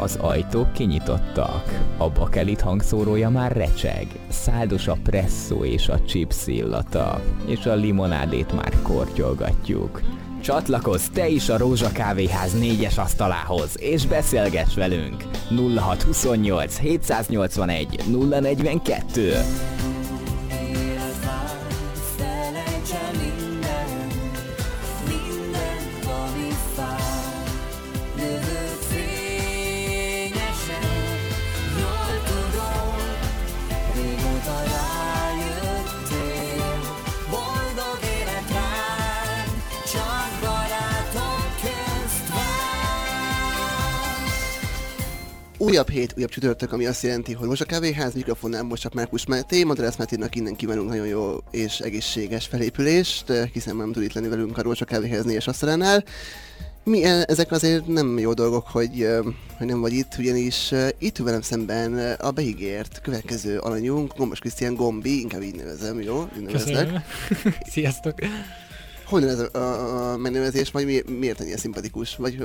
Az ajtók kinyitottak, a bakelit hangszórója már recseg, száldos a presszó és a chips illata, és a limonádét már kortyolgatjuk. Csatlakozz te is a Rózsa Kávéház négyes asztalához, és beszélgess velünk! 0628 781 042 hét, újabb csütörtök, ami azt jelenti, hogy most a kávéház mikrofonnál most csak Márkus Máté, Madrász Máténak innen kívánunk nagyon jó és egészséges felépülést, hiszen nem tud itt lenni velünk a Rócsa kávéház négyes asztalánál. Mi, e, ezek azért nem jó dolgok, hogy, hogy nem vagy itt, ugyanis itt velem szemben a beígért következő alanyunk, Gombos Krisztián Gombi, inkább így nevezem, jó? Így nevezlek. Sziasztok! Hogyan ez a, a, a megnevezés, vagy mi, miért ennyire szimpatikus? Vagy,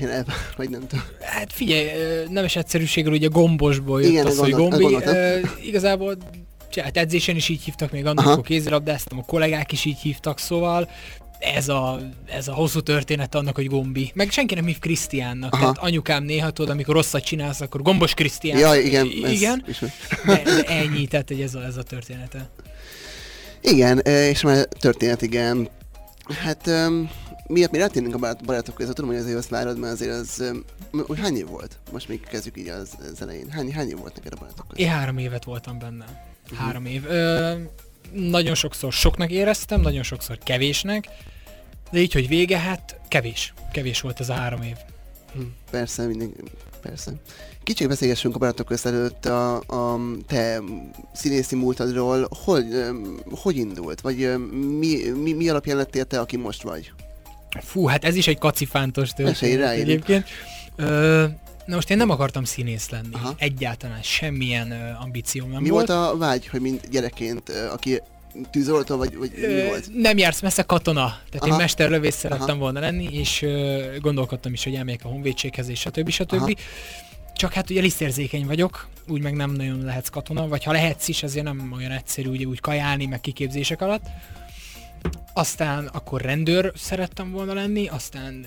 el, vagy nem tudom. Hát figyelj, nemes egyszerűségről ugye gombosból jött Igen, az, hogy gombi. Uh, igazából hát edzésen is így hívtak, még annak, amikor kézilabdáztam, a kollégák is így hívtak, szóval ez a, ez a hosszú történet annak, hogy Gombi. Meg senki nem hív Krisztiánnak. Tehát anyukám néha tudod, amikor rosszat csinálsz, akkor Gombos Krisztián. Ja, igen. Igen. De, de ennyi, tehát hogy ez a, ez a története. Igen, és már történet, igen. Hát um, miért mi rátérnénk a barát, barátok között? Tudom, hogy azért azt várod, mert azért az... Um, hány év volt? Most még kezdjük így az, az elején. Hány, hány év volt neked a barátok között? Én három évet voltam benne. Uh-huh. Három év. Ö, nagyon sokszor soknak éreztem, nagyon sokszor kevésnek, de így, hogy vége, hát kevés. Kevés volt ez a három év. Hm, persze, minden, persze. Kicsit beszélgessünk a barátok előtt a, a te színészi múltadról. Hogy, hogy indult? Vagy mi, mi, mi alapján lettél te, aki most vagy? Fú, hát ez is egy kacifántos történet egyébként. Ö, na most én nem akartam színész lenni. Aha. Egyáltalán semmilyen ambícióm nem mi volt. Mi volt a vágy, hogy mint gyerekként, aki tűzoltó, vagy, vagy Ö, mi volt? Nem jársz messze katona. Tehát Aha. én mesterlövész szerettem Aha. volna lenni, és uh, gondolkodtam is, hogy elmegyek a honvédséghez, és stb. stb. Aha. Csak hát ugye lisztérzékeny vagyok, úgy meg nem nagyon lehetsz katona, vagy ha lehetsz is, azért nem olyan egyszerű ugye úgy kajálni, meg kiképzések alatt. Aztán akkor rendőr szerettem volna lenni, aztán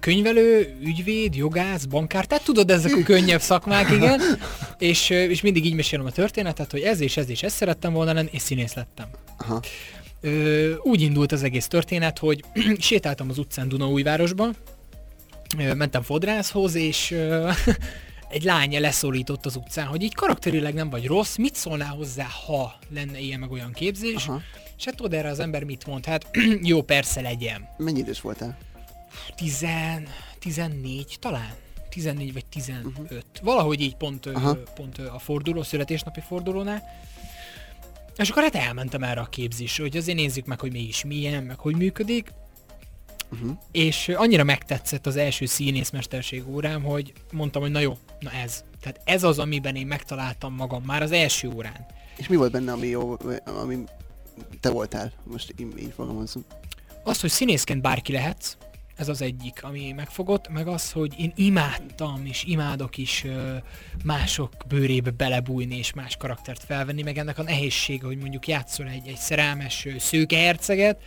könyvelő, ügyvéd, jogász, bankár, tehát tudod, ezek a könnyebb szakmák, igen. És, és mindig így mesélem a történetet, hogy ez és ez és ezt szerettem volna lenni, és színész lettem. Aha. Ö, úgy indult az egész történet, hogy sétáltam az utcán Dunaújvárosba, mentem fodrászhoz, és egy lánya leszólított az utcán, hogy így karakterileg nem vagy rossz, mit szólnál hozzá, ha lenne ilyen meg olyan képzés? Aha. És hát tudod erre az ember mit mond? Hát jó, persze legyen. Mennyi idős voltál? Tizen, 14 talán. 14 vagy 15. Uh-huh. Mhm. Valahogy így pont, pont a forduló, születésnapi fordulónál. És akkor hát elmentem erre a képzésre, hogy azért nézzük meg, hogy mégis milyen, meg hogy működik. Uh-huh. És annyira megtetszett az első színészmesterség órám, hogy mondtam, hogy na jó, na ez. Tehát ez az, amiben én megtaláltam magam már az első órán. És mi volt benne, ami jó, ami te voltál? Most így, így fogalmazom. Az, hogy színészként bárki lehetsz, ez az egyik, ami megfogott, meg az, hogy én imádtam, és imádok is mások bőrébe belebújni, és más karaktert felvenni, meg ennek a nehézsége, hogy mondjuk játszol egy, egy szerelmes szőke herceget,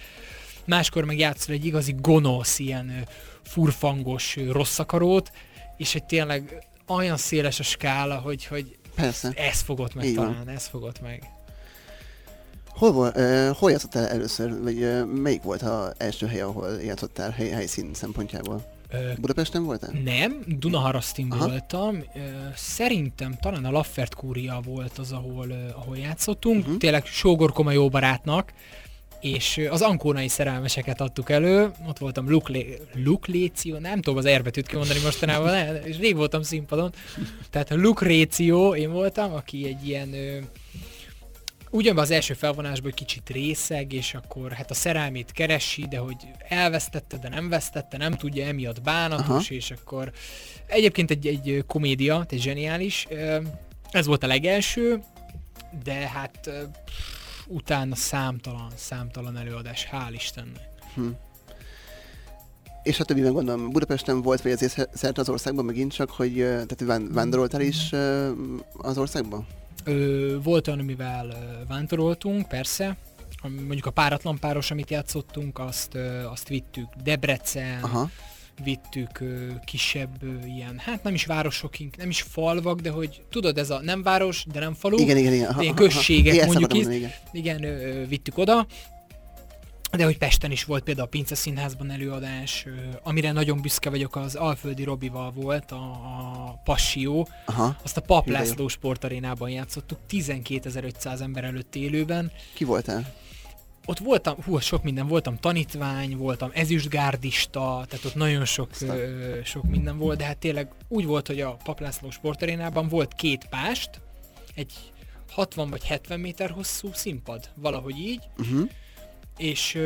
máskor meg játszol egy igazi gonosz, ilyen furfangos rosszakarót, és egy tényleg olyan széles a skála, hogy, hogy Persze. ez fogott meg Így talán, van. ez fogott meg. Hol, volt, uh, hol játszottál először, vagy uh, melyik volt az első hely, ahol játszottál hely, helyszín szempontjából? Budapesten voltál? Nem, Dunaharasztin Aha. voltam. Szerintem talán a Laffert Kúria volt az, ahol, ahol játszottunk. Uh-huh. Tényleg Sógor jó barátnak és az ankónai szerelmeseket adtuk elő, ott voltam Lukléció, nem tudom az erbetűt kimondani mostanában, és rég voltam színpadon, tehát Lukréció én voltam, aki egy ilyen ö, ugyanban az első felvonásban egy kicsit részeg, és akkor hát a szerelmét keresi, de hogy elvesztette, de nem vesztette, nem tudja, emiatt bánatos, Aha. és akkor egyébként egy, egy komédia, egy zseniális, ez volt a legelső, de hát utána számtalan, számtalan előadás, hál' Istennek. Hm. És a többiben gondolom, Budapesten volt, vagy azért szerte az országban megint csak, hogy tehát ván- vándoroltál is az országban? Ö, volt olyan, amivel ö, vándoroltunk, persze. Mondjuk a páratlan páros, amit játszottunk, azt, ö, azt vittük Debrecen, Aha, vittük ö, kisebb ö, ilyen, hát nem is városokink, nem is falvak, de hogy tudod, ez a nem város, de nem falu. igen, igen, igen. Aha, ilyen aha, aha. községek mondjuk akartam is. mondani, igen. Igen, ö, vittük oda. De hogy Pesten is volt például a Pince Színházban előadás, amire nagyon büszke vagyok, az Alföldi Robival volt a, a Passió. Aha, Azt a Pap. László sportarénában játszottuk, 12.500 ember előtt élőben. ki voltál? Ott voltam, hú, sok minden, voltam tanítvány, voltam ezüstgárdista, tehát ott nagyon sok, Aztán. ö, sok minden volt, de hát tényleg úgy volt, hogy a Paplászló sportarénában volt két pást, egy 60 vagy 70 méter hosszú színpad, valahogy így, Uh-huh. És,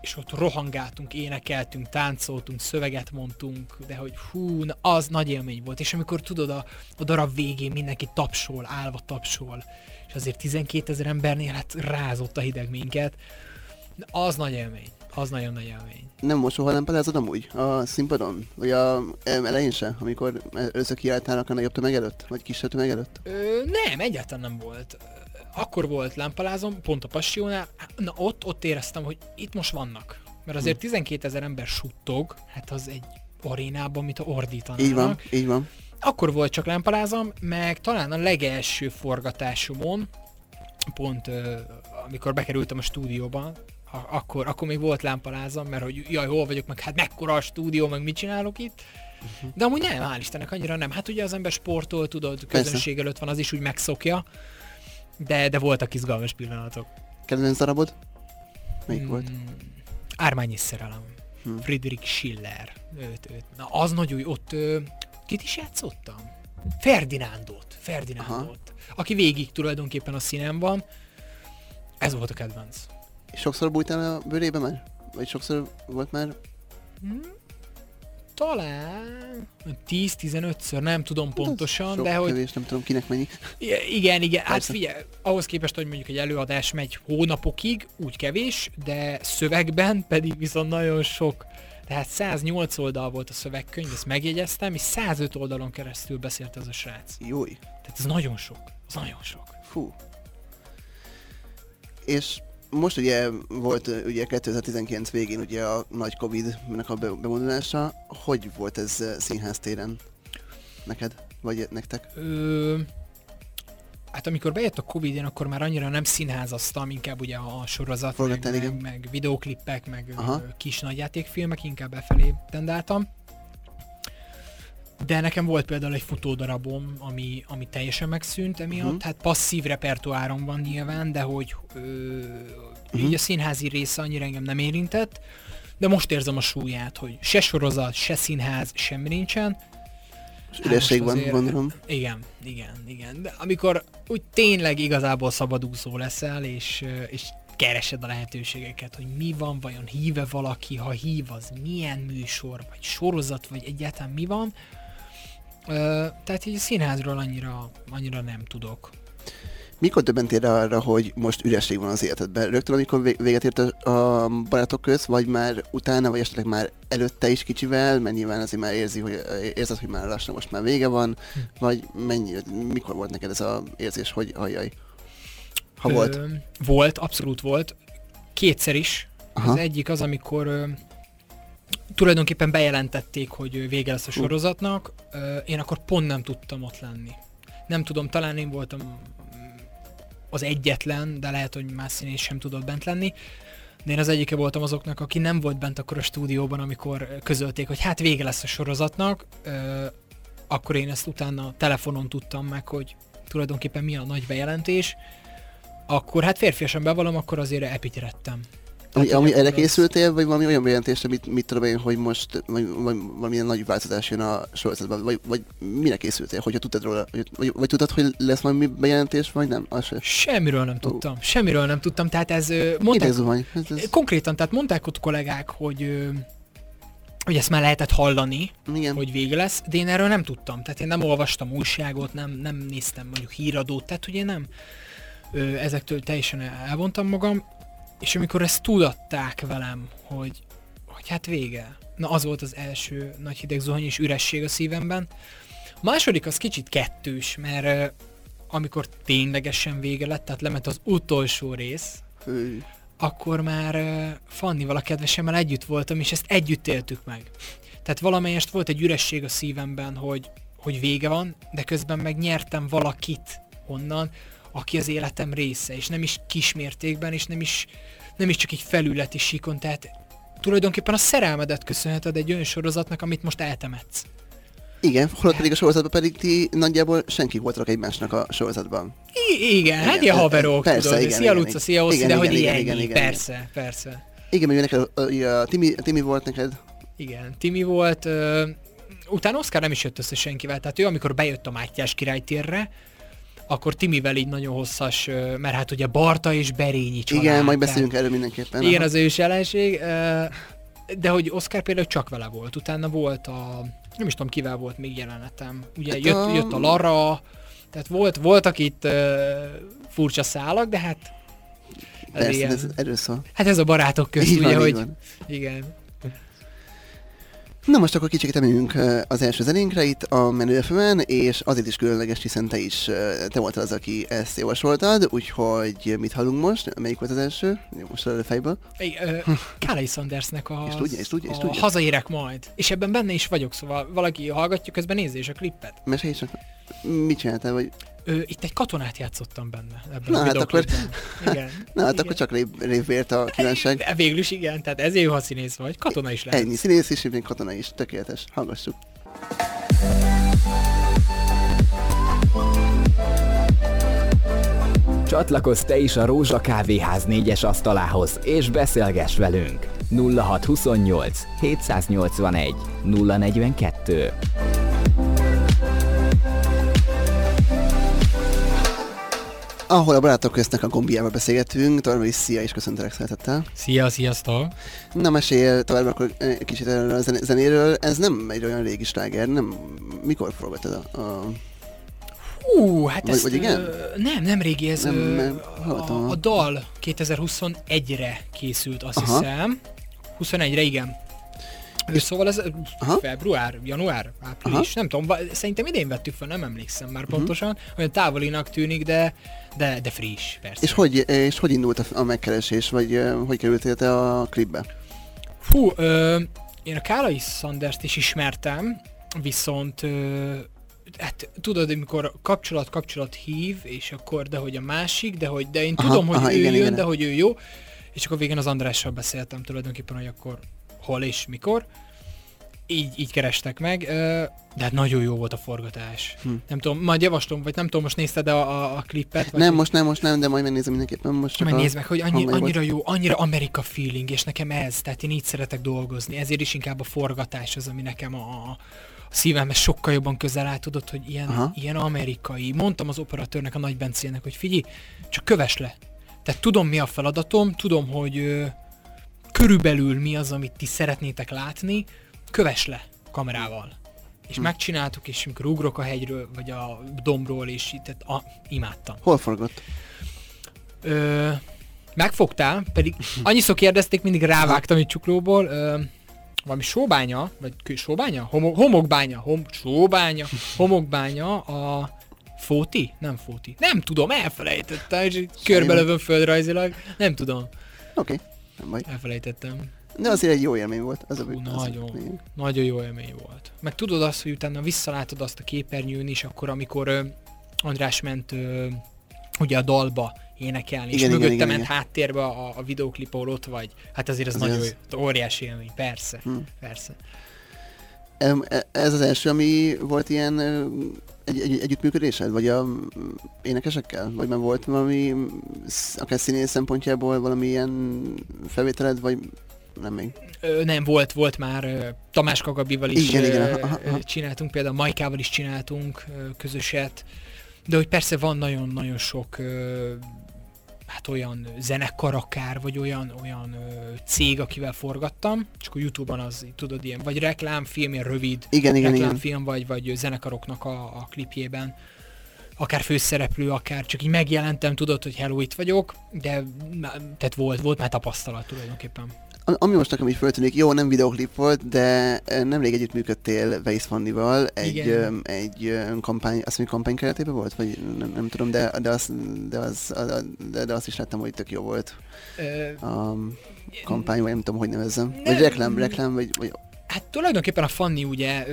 és ott rohangáltunk, énekeltünk, táncoltunk, szöveget mondtunk, de hogy hú, na, az nagy élmény volt. És amikor tudod, a, a darab végén mindenki tapsol, állva tapsol, és azért 12 ezer embernél hát rázott a hideg minket, az nagy élmény. Az nagyon nagy élmény. Nem most soha nem palázod amúgy a színpadon? Vagy a em, elején se, amikor először kiálltál a nagyobb tömeg előtt? Vagy kisebb tömeg előtt? Ö, nem, egyáltalán nem volt. Akkor volt lámpalázom, pont a Passionál, na ott, ott éreztem, hogy itt most vannak. Mert azért 12 ezer ember suttog, hát az egy arénában, mint a ordítanának. Így van, így van. Akkor volt csak lámpalázam, meg talán a legelső forgatásomon, pont amikor bekerültem a stúdióba, akkor, akkor még volt lámpalázam, mert hogy jaj, hol vagyok, meg hát mekkora a stúdió, meg mit csinálok itt. De amúgy nem, hál' Istennek annyira nem. Hát ugye az ember sportol, tudod, közönség előtt van, az is úgy megszokja. De, de voltak izgalmas pillanatok. Kedvenc darabod? Melyik volt? Mm, Ármányi szerelem. Hm. Friedrich Schiller. Őt, őt. Na, az nagyon jó. Ott ö, kit is játszottam? Ferdinándot. Ferdinándot. Aki végig tulajdonképpen a színen van. Ez volt a kedvenc. És sokszor bújtál a bőrébe már? Vagy sokszor volt már? Hm? Talán 10-15-ször, nem tudom pontosan, Sok, de hogy Kevés, nem tudom kinek mennyi. Igen, igen. Hát Persze. figyelj, ahhoz képest, hogy mondjuk egy előadás megy hónapokig, úgy kevés, de szövegben pedig viszont nagyon sok. Tehát 108 oldal volt a szövegkönyv, ezt megjegyeztem, és 105 oldalon keresztül beszélt ez a srác. Jói. Tehát ez nagyon sok. Ez nagyon sok. Fú. És most ugye volt ugye 2019 végén ugye a nagy Covid-nek a be- bevonulása. Hogy volt ez ö, színháztéren neked? Vagy nektek? Ö, hát amikor bejött a Covid, én akkor már annyira nem színházaztam, inkább ugye a sorozat, meg, Forgattál, igen. meg, meg videóklippek, meg Aha. kis nagyjátékfilmek, inkább befelé tendáltam. De nekem volt például egy futódarabom, ami, ami teljesen megszűnt emiatt, Mhm. uh-huh. hát passzív repertoárom van nyilván, de hogy ö, Mhm. így a színházi része annyira engem nem érintett, de most érzem a súlyát, hogy se sorozat, se színház, semmi nincsen, Hát üresség most van, azért- gondolom. igen, igen, igen. De amikor úgy tényleg igazából szabadúszó leszel, és, és keresed a lehetőségeket, hogy mi van, vajon híve valaki, ha hív, az milyen műsor, vagy sorozat, vagy egyáltalán mi van. Ö, tehát így a színházról annyira, annyira nem tudok. Mikor döbbentél rá arra, hogy most üresség van az életedben? Rögtön, amikor vé- véget ért a barátok köz, vagy már utána, vagy esetleg már előtte is kicsivel, mert nyilván azért már érzi, hogy, érzed, hogy már lassan most már vége van, Hm. vagy mennyi, mikor volt neked ez az érzés, hogy ajaj? Ha volt. Ö, volt, abszolút volt. Kétszer is. Aha. Az egyik az, amikor tulajdonképpen bejelentették, hogy vége lesz a sorozatnak, én akkor pont nem tudtam ott lenni. Nem tudom, talán én voltam mm, az egyetlen, de lehet, hogy más színész sem tudott bent lenni. De én az egyike voltam azoknak, aki nem volt bent akkor a stúdióban, amikor közölték, hogy hát vége lesz a sorozatnak. Akkor én ezt utána telefonon tudtam meg, hogy tulajdonképpen mi a nagy bejelentés. Akkor hát férfiasan bevallom, akkor azért epitirettem. Ami, ami erre készültél, vagy valami olyan bejelentésre, mit, mit tudom én, hogy most vagy, vagy valamilyen nagy változás jön a sorozatban, vagy, vagy mire készültél, hogyha tudtad róla, vagy, vagy, vagy tudtad, hogy lesz valami bejelentés, vagy nem? Az se. Semmiről nem tudtam. Semmiről nem tudtam, tehát ez mondták. Ez, ez, konkrétan, tehát mondták ott kollégák, hogy hogy ezt már lehetett hallani, igen. hogy vége lesz, de én erről nem tudtam. Tehát én nem olvastam újságot, nem, nem néztem mondjuk híradót, tehát hogy én nem ö, ezektől teljesen elvontam magam, és amikor ezt tudatták velem, hogy, hogy hát vége. Na az volt az első nagy hideg zuhany és üresség a szívemben. A második az kicsit kettős, mert uh, amikor ténylegesen vége lett, tehát lement az utolsó rész, Fű. akkor már uh, Fannival a kedvesemmel együtt voltam, és ezt együtt éltük meg. Tehát valamelyest volt egy üresség a szívemben, hogy, hogy vége van, de közben meg nyertem valakit onnan, aki az életem része, és nem is kismértékben, és nem is, nem is csak egy felületi síkon, tehát tulajdonképpen a szerelmedet köszönheted egy olyan sorozatnak, amit most eltemetsz. Igen, holott pedig a sorozatban pedig ti nagyjából senki voltak egymásnak a sorozatban. I- igen, hát Igen, ilyen e- e- haverok, persze, tudod, igen, szia igen, Luca, szia Oszi, igen, de hogy igen, ilyen, igen, igen, persze, persze. Igen, mert neked a, a, a, Timi, Timi volt neked. Igen, Timi volt, ö, utána Oscar nem is jött össze senkivel, tehát ő amikor bejött a Mátyás királytérre, akkor Timivel így nagyon hosszas, mert hát ugye Barta és Berényi család. Igen, majd beszélünk erről mindenképpen. Igen, aha. az ős ellenség, ö, de hogy Oscar például csak vele volt, utána volt a, nem is tudom kivel volt még jelenetem, ugye Hát jött, a- jött a Lara, tehát volt, voltak itt ö, furcsa szálak, de hát ez Persze, ilyen, ez, erről szól. hát ez a barátok közt, Így ugye, van, hogy van. igen. Na most akkor kicsit emeljünk az első zenénkre itt a menőfően, és azért is különleges, hiszen te is, te voltál az, aki ezt javasoltad, úgyhogy mit hallunk most? Melyik volt az első? Most előre fejből. Kálai Sandersnek a, És tudja, és tudja, és a tudja. Hazaérek majd. És ebben benne is vagyok, szóval valaki hallgatja, közben nézze is a klippet. Mesélj csak, mit csináltál, vagy... Ö, itt egy katonát játszottam benne ebben Na, a hát akkor-. Igen. Na hát igen. akkor csak rév, révvért a kívánság. De Végül is igen, tehát ezért jó, ha színész vagy. Katona is lehet. Ennyi színész is, még katona is. Tökéletes. Hallgassuk. Csatlakozz te is a Rózsa Kávéház négyes asztalához, és beszélgess velünk. 0628 781 042 Ahol a barátok köztnek a gombjával beszélgetünk, továbbra is szia és köszöntelek szeretettel. Szia, sziasztok! Na mesélj tovább akkor kicsit erről a zen- zenéről. Ez nem egy olyan régi sláger, nem... Mikor forgattad a... a... Ú, hát Vagy- ezt, vagy igen? Ö, nem, nem régi ez. Nem, hallottam. a, a dal 2021-re készült, azt Aha. hiszem. 21-re, igen. Szóval ez Aha. február, január, április, nem tudom, szerintem idén vettük fel, nem emlékszem már Mhm. pontosan, olyan távolinak tűnik, de, de, de friss, persze. És hogy, és hogy indult a, a megkeresés, vagy hogy kerültél te a klipbe? Fú, ö, én a Kálai Sanders-t is ismertem, viszont ö, hát tudod, amikor kapcsolat kapcsolat hív, és akkor de hogy a másik, de hogy de én Aha, tudom, hogy aha, ő igen, jön, igen. de hogy ő jó, és akkor végén az Andrással beszéltem tulajdonképpen, hogy akkor hol és mikor. Így, így kerestek meg, de hát nagyon jó volt a forgatás. Hm. Nem tudom, majd javaslom, vagy nem tudom, most nézted a, a, a klippet? Vagy Nem, most nem, most nem, de majd megnézem mindenképpen. Most csak majd nézd meg, hogy annyi, annyira jó, annyira Amerika feeling, és nekem ez, tehát én így szeretek dolgozni, ezért is inkább a forgatás az, ami nekem a, a szívemhez sokkal jobban közel áll, tudod, hogy ilyen, Aha. ilyen amerikai. Mondtam az operatőrnek, a nagy Bencének, hogy figyelj, csak kövess le. Tehát tudom, mi a feladatom, tudom, hogy körülbelül mi az, amit ti szeretnétek látni, kövess le kamerával. És Hm. megcsináltuk, és amikor ugrok a hegyről, vagy a dombról, és tehát a, imádtam. Hol forgott? Ö, megfogtál, pedig annyiszor kérdezték, mindig rávágtam egy csuklóból. Ö, valami sóbánya, vagy kő sóbánya? Homo, homokbánya, hom, sóbánya, homokbánya a Fóti? Nem Fóti. Nem tudom, elfelejtettem, és körbelövöm földrajzilag. Nem tudom, Oké, okay. Nem baj. elfelejtettem. De azért egy jó élmény volt. Az a, Hú, az a- nagyon. Nagyon jó élmény volt. Meg tudod azt, hogy utána visszalátod azt a képernyőn is, akkor amikor ö, András ment ö, ugye a dalba énekelni, és Igen, igen, mögötte igen, ment igen. háttérbe a, a videóklip, ahol ott vagy. Hát azért ez Azért nagyon az- jó, óriási élmény, persze, Hm. persze. E- Ez az első, ami volt ilyen egy, egy, együttműködésed? Vagy a énekesekkel? Vagy már volt valami, akár színész szempontjából valami ilyen felvételed, vagy nem még? Ö, nem, volt, volt már Tamás Kagabival is Igen, ö, igen, aha, aha, csináltunk, például Majkával is csináltunk közöset, de hogy persze van nagyon-nagyon sok hát olyan zenekar akár, vagy olyan, olyan ö, cég, akivel forgattam, csak a Youtube-on az, tudod, ilyen, vagy reklámfilm, ilyen rövid Igen, igen, igen. reklámfilm, vagy, vagy zenekaroknak a, a klipjében akár főszereplő, akár csak így megjelentem, tudod, hogy hello, itt vagyok, de tehát volt, volt már tapasztalat tulajdonképpen. Ami most nekem így föltűnik, jó, nem videoklip volt, de nemrég együttműködtél Weiss Fannival egy, Igen. egy kampány, azt mondjuk kampány keretében volt? Vagy nem, nem tudom, de, de, az, de, az, de, de azt is láttam, hogy tök jó volt. Ö, A kampány, vagy nem tudom, hogy nevezzem. Vagy reklám, reklám, vagy, vagy Hát tulajdonképpen a Fanni ugye ő,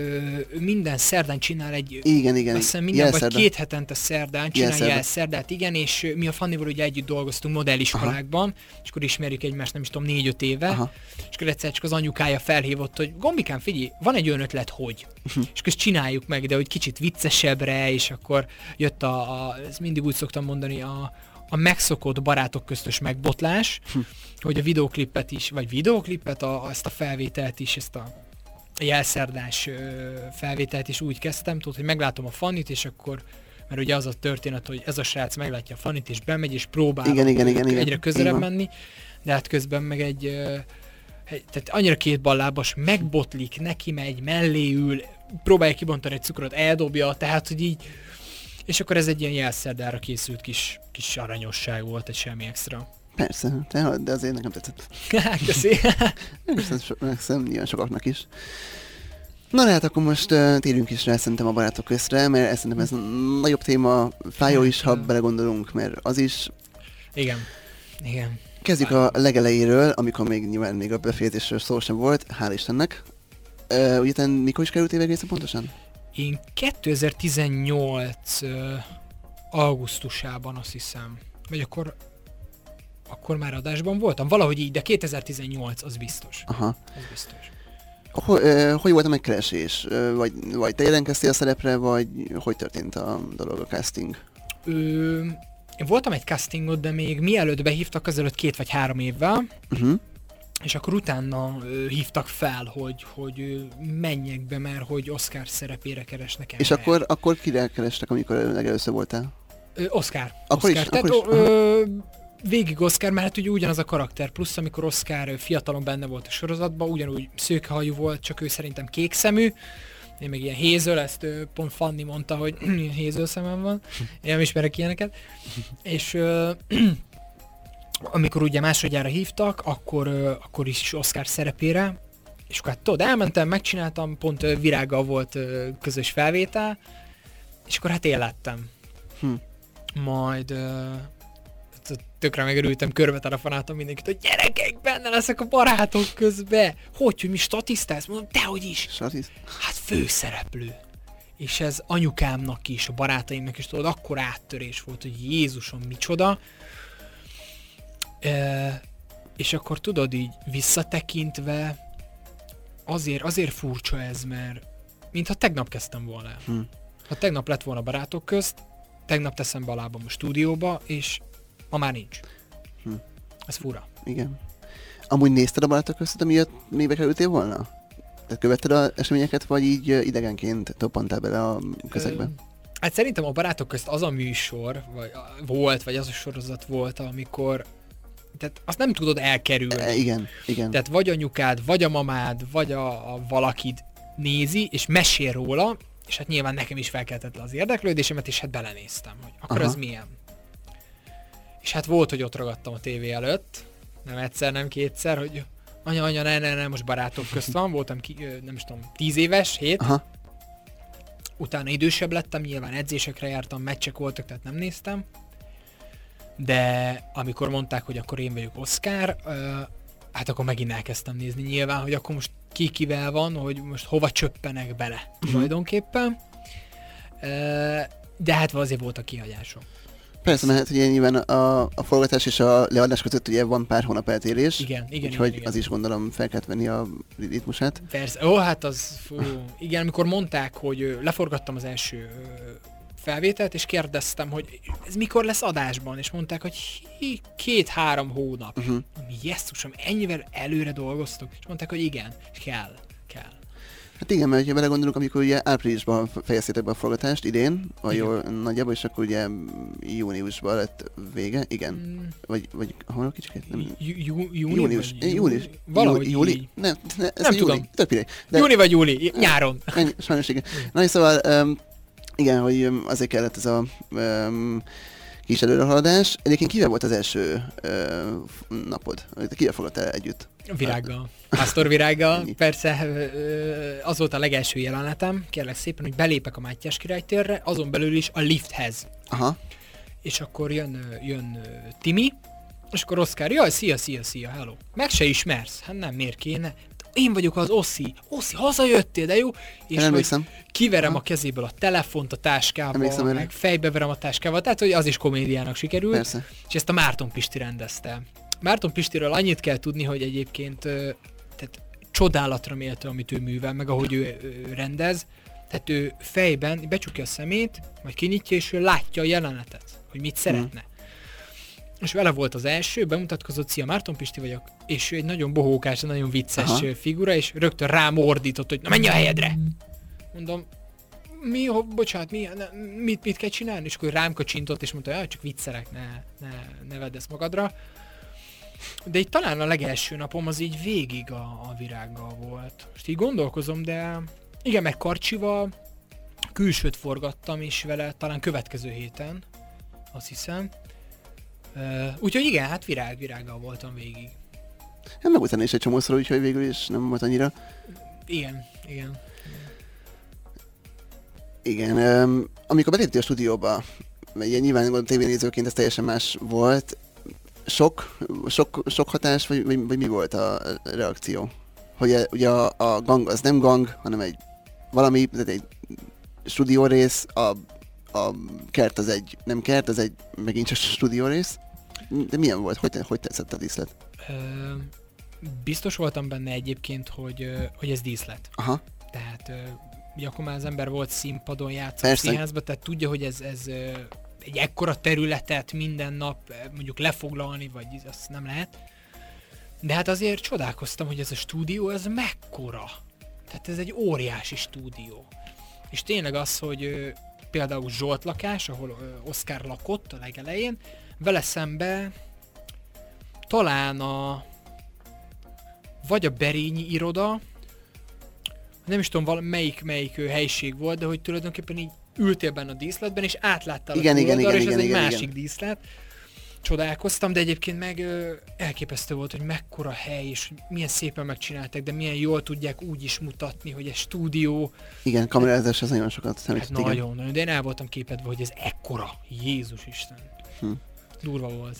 ő minden szerdán csinál egy... igen, igen. Azt hiszem minden, vagy két hetente szerdán csinál jelszerdát, igen, és mi a Fannival ugye együtt dolgoztunk modelliskolákban, és akkor ismerjük egymást, nem is tudom, négy-öt éve, Aha. és akkor egyszer csak az anyukája felhívott, hogy Gombikám, figyelj, van egy olyan ötlet, hogy. Mhm. és akkor ezt csináljuk meg, de hogy kicsit viccesebbre, és akkor jött a, a ezt mindig úgy szoktam mondani, a, a megszokott barátok köztös megbotlás, Hm. hogy a videoklipet is, vagy videoklipet, a, ezt a felvételt is, ezt a jelszerdás felvételt is úgy kezdtem, tudod, hogy meglátom a Fannit, és akkor mert ugye az a történet, hogy ez a srác meglátja a Fannit, és bemegy, és próbál Igen, igen, igen, igen. egyre közelebb van. menni, de hát közben meg egy, egy tehát annyira két ballábas, megbotlik, neki megy, mellé ül, próbálja kibontani egy cukrot, eldobja, tehát hogy így, és akkor ez egy ilyen jelszerdára készült kis, kis aranyosság volt, egy semmi extra. Persze, de, de azért nekem tetszett. Köszi. Szerintem so, szerintem nyilván sokaknak is. Na hát akkor most uh, térjünk is rá szerintem a barátok közre, mert ez szerintem ez nagyobb téma, fájó is, ha belegondolunk, mert az is. Igen. Igen. Kezdjük a legelejéről, amikor még nyilván még a befejezésről szó sem volt, hál' Istennek. Uh, ugye te mikor is kerültél egészen pontosan? Én 2018 ö, augusztusában azt hiszem, vagy akkor akkor már adásban voltam, valahogy így, de 2018 az biztos. Aha. Az biztos. Hogy, uh, hogy volt a megkeresés? Vagy, vagy te jelentkeztél a szerepre, vagy hogy történt a dolog, a casting? Ö, én voltam egy castingot, de még mielőtt behívtak, azelőtt két vagy három évvel, Uh-huh. És akkor utána hívtak fel, hogy, hogy menjek be, mert hogy Oscar szerepére keresnek És embert. akkor, akkor kire kerestek, amikor legelőször voltál? Ö, Oscar. Akkor is, Oscar. akkor Tehát, is, ö, végig Oscar, mert hát ugye ugyanaz a karakter, plusz amikor Oscar fiatalon benne volt a sorozatban, ugyanúgy szőkehajú volt, csak ő szerintem kék szemű, én meg ilyen hézöl, ezt pont Fanni mondta, hogy hézöl szemem van, én nem ismerek ilyeneket, és ö, amikor ugye másodjára hívtak, akkor, akkor is Oscar szerepére, és akkor hát tudod, elmentem, megcsináltam, pont ö, virággal volt közös felvétel, és akkor hát én lettem. Hm. Majd hát tökre megörültem, körbe telefonáltam mindenkit, hogy gyerekek, benne leszek a barátok közbe. Hogy, hogy mi statisztálsz? Mondom, dehogy is. Satis? Hát főszereplő. És ez anyukámnak is, a barátaimnak is, tudod, akkor áttörés volt, hogy Jézusom, micsoda. E, és akkor tudod így visszatekintve, azért, azért furcsa ez, mert mintha tegnap kezdtem volna. Hm. Ha tegnap lett volna barátok közt, tegnap teszem be a lábam a stúdióba, és ma már nincs. Hm. Ez fura. Igen. Amúgy nézted a barátok között, amiatt még bekerültél volna? Tehát követted az eseményeket, vagy így idegenként toppantál bele a közegbe? Ö, Hát szerintem a barátok közt az a műsor, vagy volt, vagy az a sorozat volt, amikor tehát azt nem tudod elkerülni. E, igen, igen. Tehát vagy anyukád, vagy a mamád, vagy a, a valakid nézi, és mesél róla, és hát nyilván nekem is felkeltett le az érdeklődésemet, és hát belenéztem, hogy akkor Aha. ez milyen. És hát volt, hogy ott ragadtam a tévé előtt, nem egyszer, nem kétszer, hogy anya, anya, ne, ne, ne, most barátok közt van, voltam ki, nem is tudom, tíz éves, hét, Aha, utána idősebb lettem, nyilván edzésekre jártam, meccsek voltak, tehát nem néztem. De amikor mondták, hogy akkor én vagyok Oscar, hát akkor megint elkezdtem nézni nyilván, hogy akkor most ki kivel van, hogy most hova csöppenek bele tulajdonképpen. Ö, de hát azért voltak kihagyások. persze, mert hát ugye nyilván a, a forgatás és a leadás között ugye van pár hónap eltérés. Igen, igen, Úgyhogy igen, igen. az is gondolom fel kellett venni a ritmusát. Persze, ó, hát az, fú, igen, amikor mondták, hogy leforgattam az első felvételt, és kérdeztem, hogy ez mikor lesz adásban, és mondták, hogy két-három hónap. Uh-huh. Mi jesszusom, ennyivel előre dolgoztok? És mondták, hogy igen, kell, kell. Hát igen, mert ha belegondolunk, amikor ugye áprilisban fejeztétek be a forgatást idén, vagy Igen. jól nagyjából, és akkor ugye júniusban lett vége, igen. Mm, Vagy, vagy hol kicsit? Nem, jú, jú, júni, június. Június. Valahogy júli? így. Nem, ne, ez Nem júli. tudom. Tök mindegy. De... De- Júni vagy júli, nyáron. Ennyi, sajnos igen. Na és szóval, um, igen, hogy azért kellett ez a um, kis előrehaladás. Egyébként kivel volt az első ö, napod? Kivel fogadtál együtt? Virággal. Pásztor virággal. Persze az volt a legelső jelenetem, kérlek szépen, hogy belépek a Mátyás királytérre, azon belül is a lifthez. Aha. És akkor jön, jön Timi, és akkor Oszkár, jaj, szia, szia, szia, hello. Meg se ismersz. Hát nem, miért kéne? Én vagyok az Oszi. Oszi, hazajöttél, de jó? És hogy kiverem ha. a kezéből a telefont a táskával, meg fejbe a táskával, tehát hogy az is komédiának sikerült. Persze. És ezt a Márton Pisti rendezte. Márton Pistiről annyit kell tudni, hogy egyébként tehát csodálatra méltó, amit ő művel, meg ahogy ő, ő rendez. Tehát ő fejben becsukja a szemét, majd kinyitja, és ő látja a jelenetet, hogy mit szeretne. Mm és vele volt az első, bemutatkozott, szia Márton Pisti vagyok, és ő egy nagyon bohókás, nagyon vicces Aha. figura, és rögtön rám ordított, hogy na menj a helyedre! Mondom, mi, ho, bocsánat, mi, ne, mit, mit kell csinálni? És akkor rám kacsintott, és mondta, hogy csak viccelek, ne, ne, ne vedd ezt magadra. De itt talán a legelső napom az így végig a, a virággal volt. Most így gondolkozom, de igen, meg Karcsival külsőt forgattam is vele, talán következő héten, azt hiszem. Úgyhogy igen, hát virág, virággal voltam végig. Hát meg utána is egy csomószor, úgyhogy végül is nem volt annyira. Igen, igen. Igen, um, amikor beléptél a stúdióba, ugye nyilván gondolom tévénézőként ez teljesen más volt, sok, sok, sok hatás, vagy, vagy, vagy mi volt a reakció? Hogy e, ugye a, a gang az nem gang, hanem egy valami, tehát egy stúdió rész, a a kert az egy, nem kert, az egy megint csak stúdió rész. De milyen volt? Hogy, hogy tetszett a díszlet? Ö, biztos voltam benne egyébként, hogy, hogy ez díszlet. Aha. Tehát ugye akkor már az ember volt színpadon játszott színházba, tehát tudja, hogy ez, ez egy ekkora területet minden nap mondjuk lefoglalni, vagy azt nem lehet. De hát azért csodálkoztam, hogy ez a stúdió, ez mekkora. Tehát ez egy óriási stúdió. És tényleg az, hogy például Zsolt lakás, ahol Oscar lakott a legelején, vele szembe talán a vagy a Berényi iroda, nem is tudom val- melyik, melyik helység volt, de hogy tulajdonképpen így ültél benne a díszletben, és átláttál igen, a igen, igen, és igen, ez igen, egy igen, másik igen. díszlet csodálkoztam, de egyébként meg ö, elképesztő volt, hogy mekkora hely, és hogy milyen szépen megcsinálták, de milyen jól tudják úgy is mutatni, hogy egy stúdió. Igen, kamerázás az nagyon sokat számít. Hát nagyon, nagyon, de én el voltam képedve, hogy ez ekkora. Jézus Isten. Hm. Durva volt.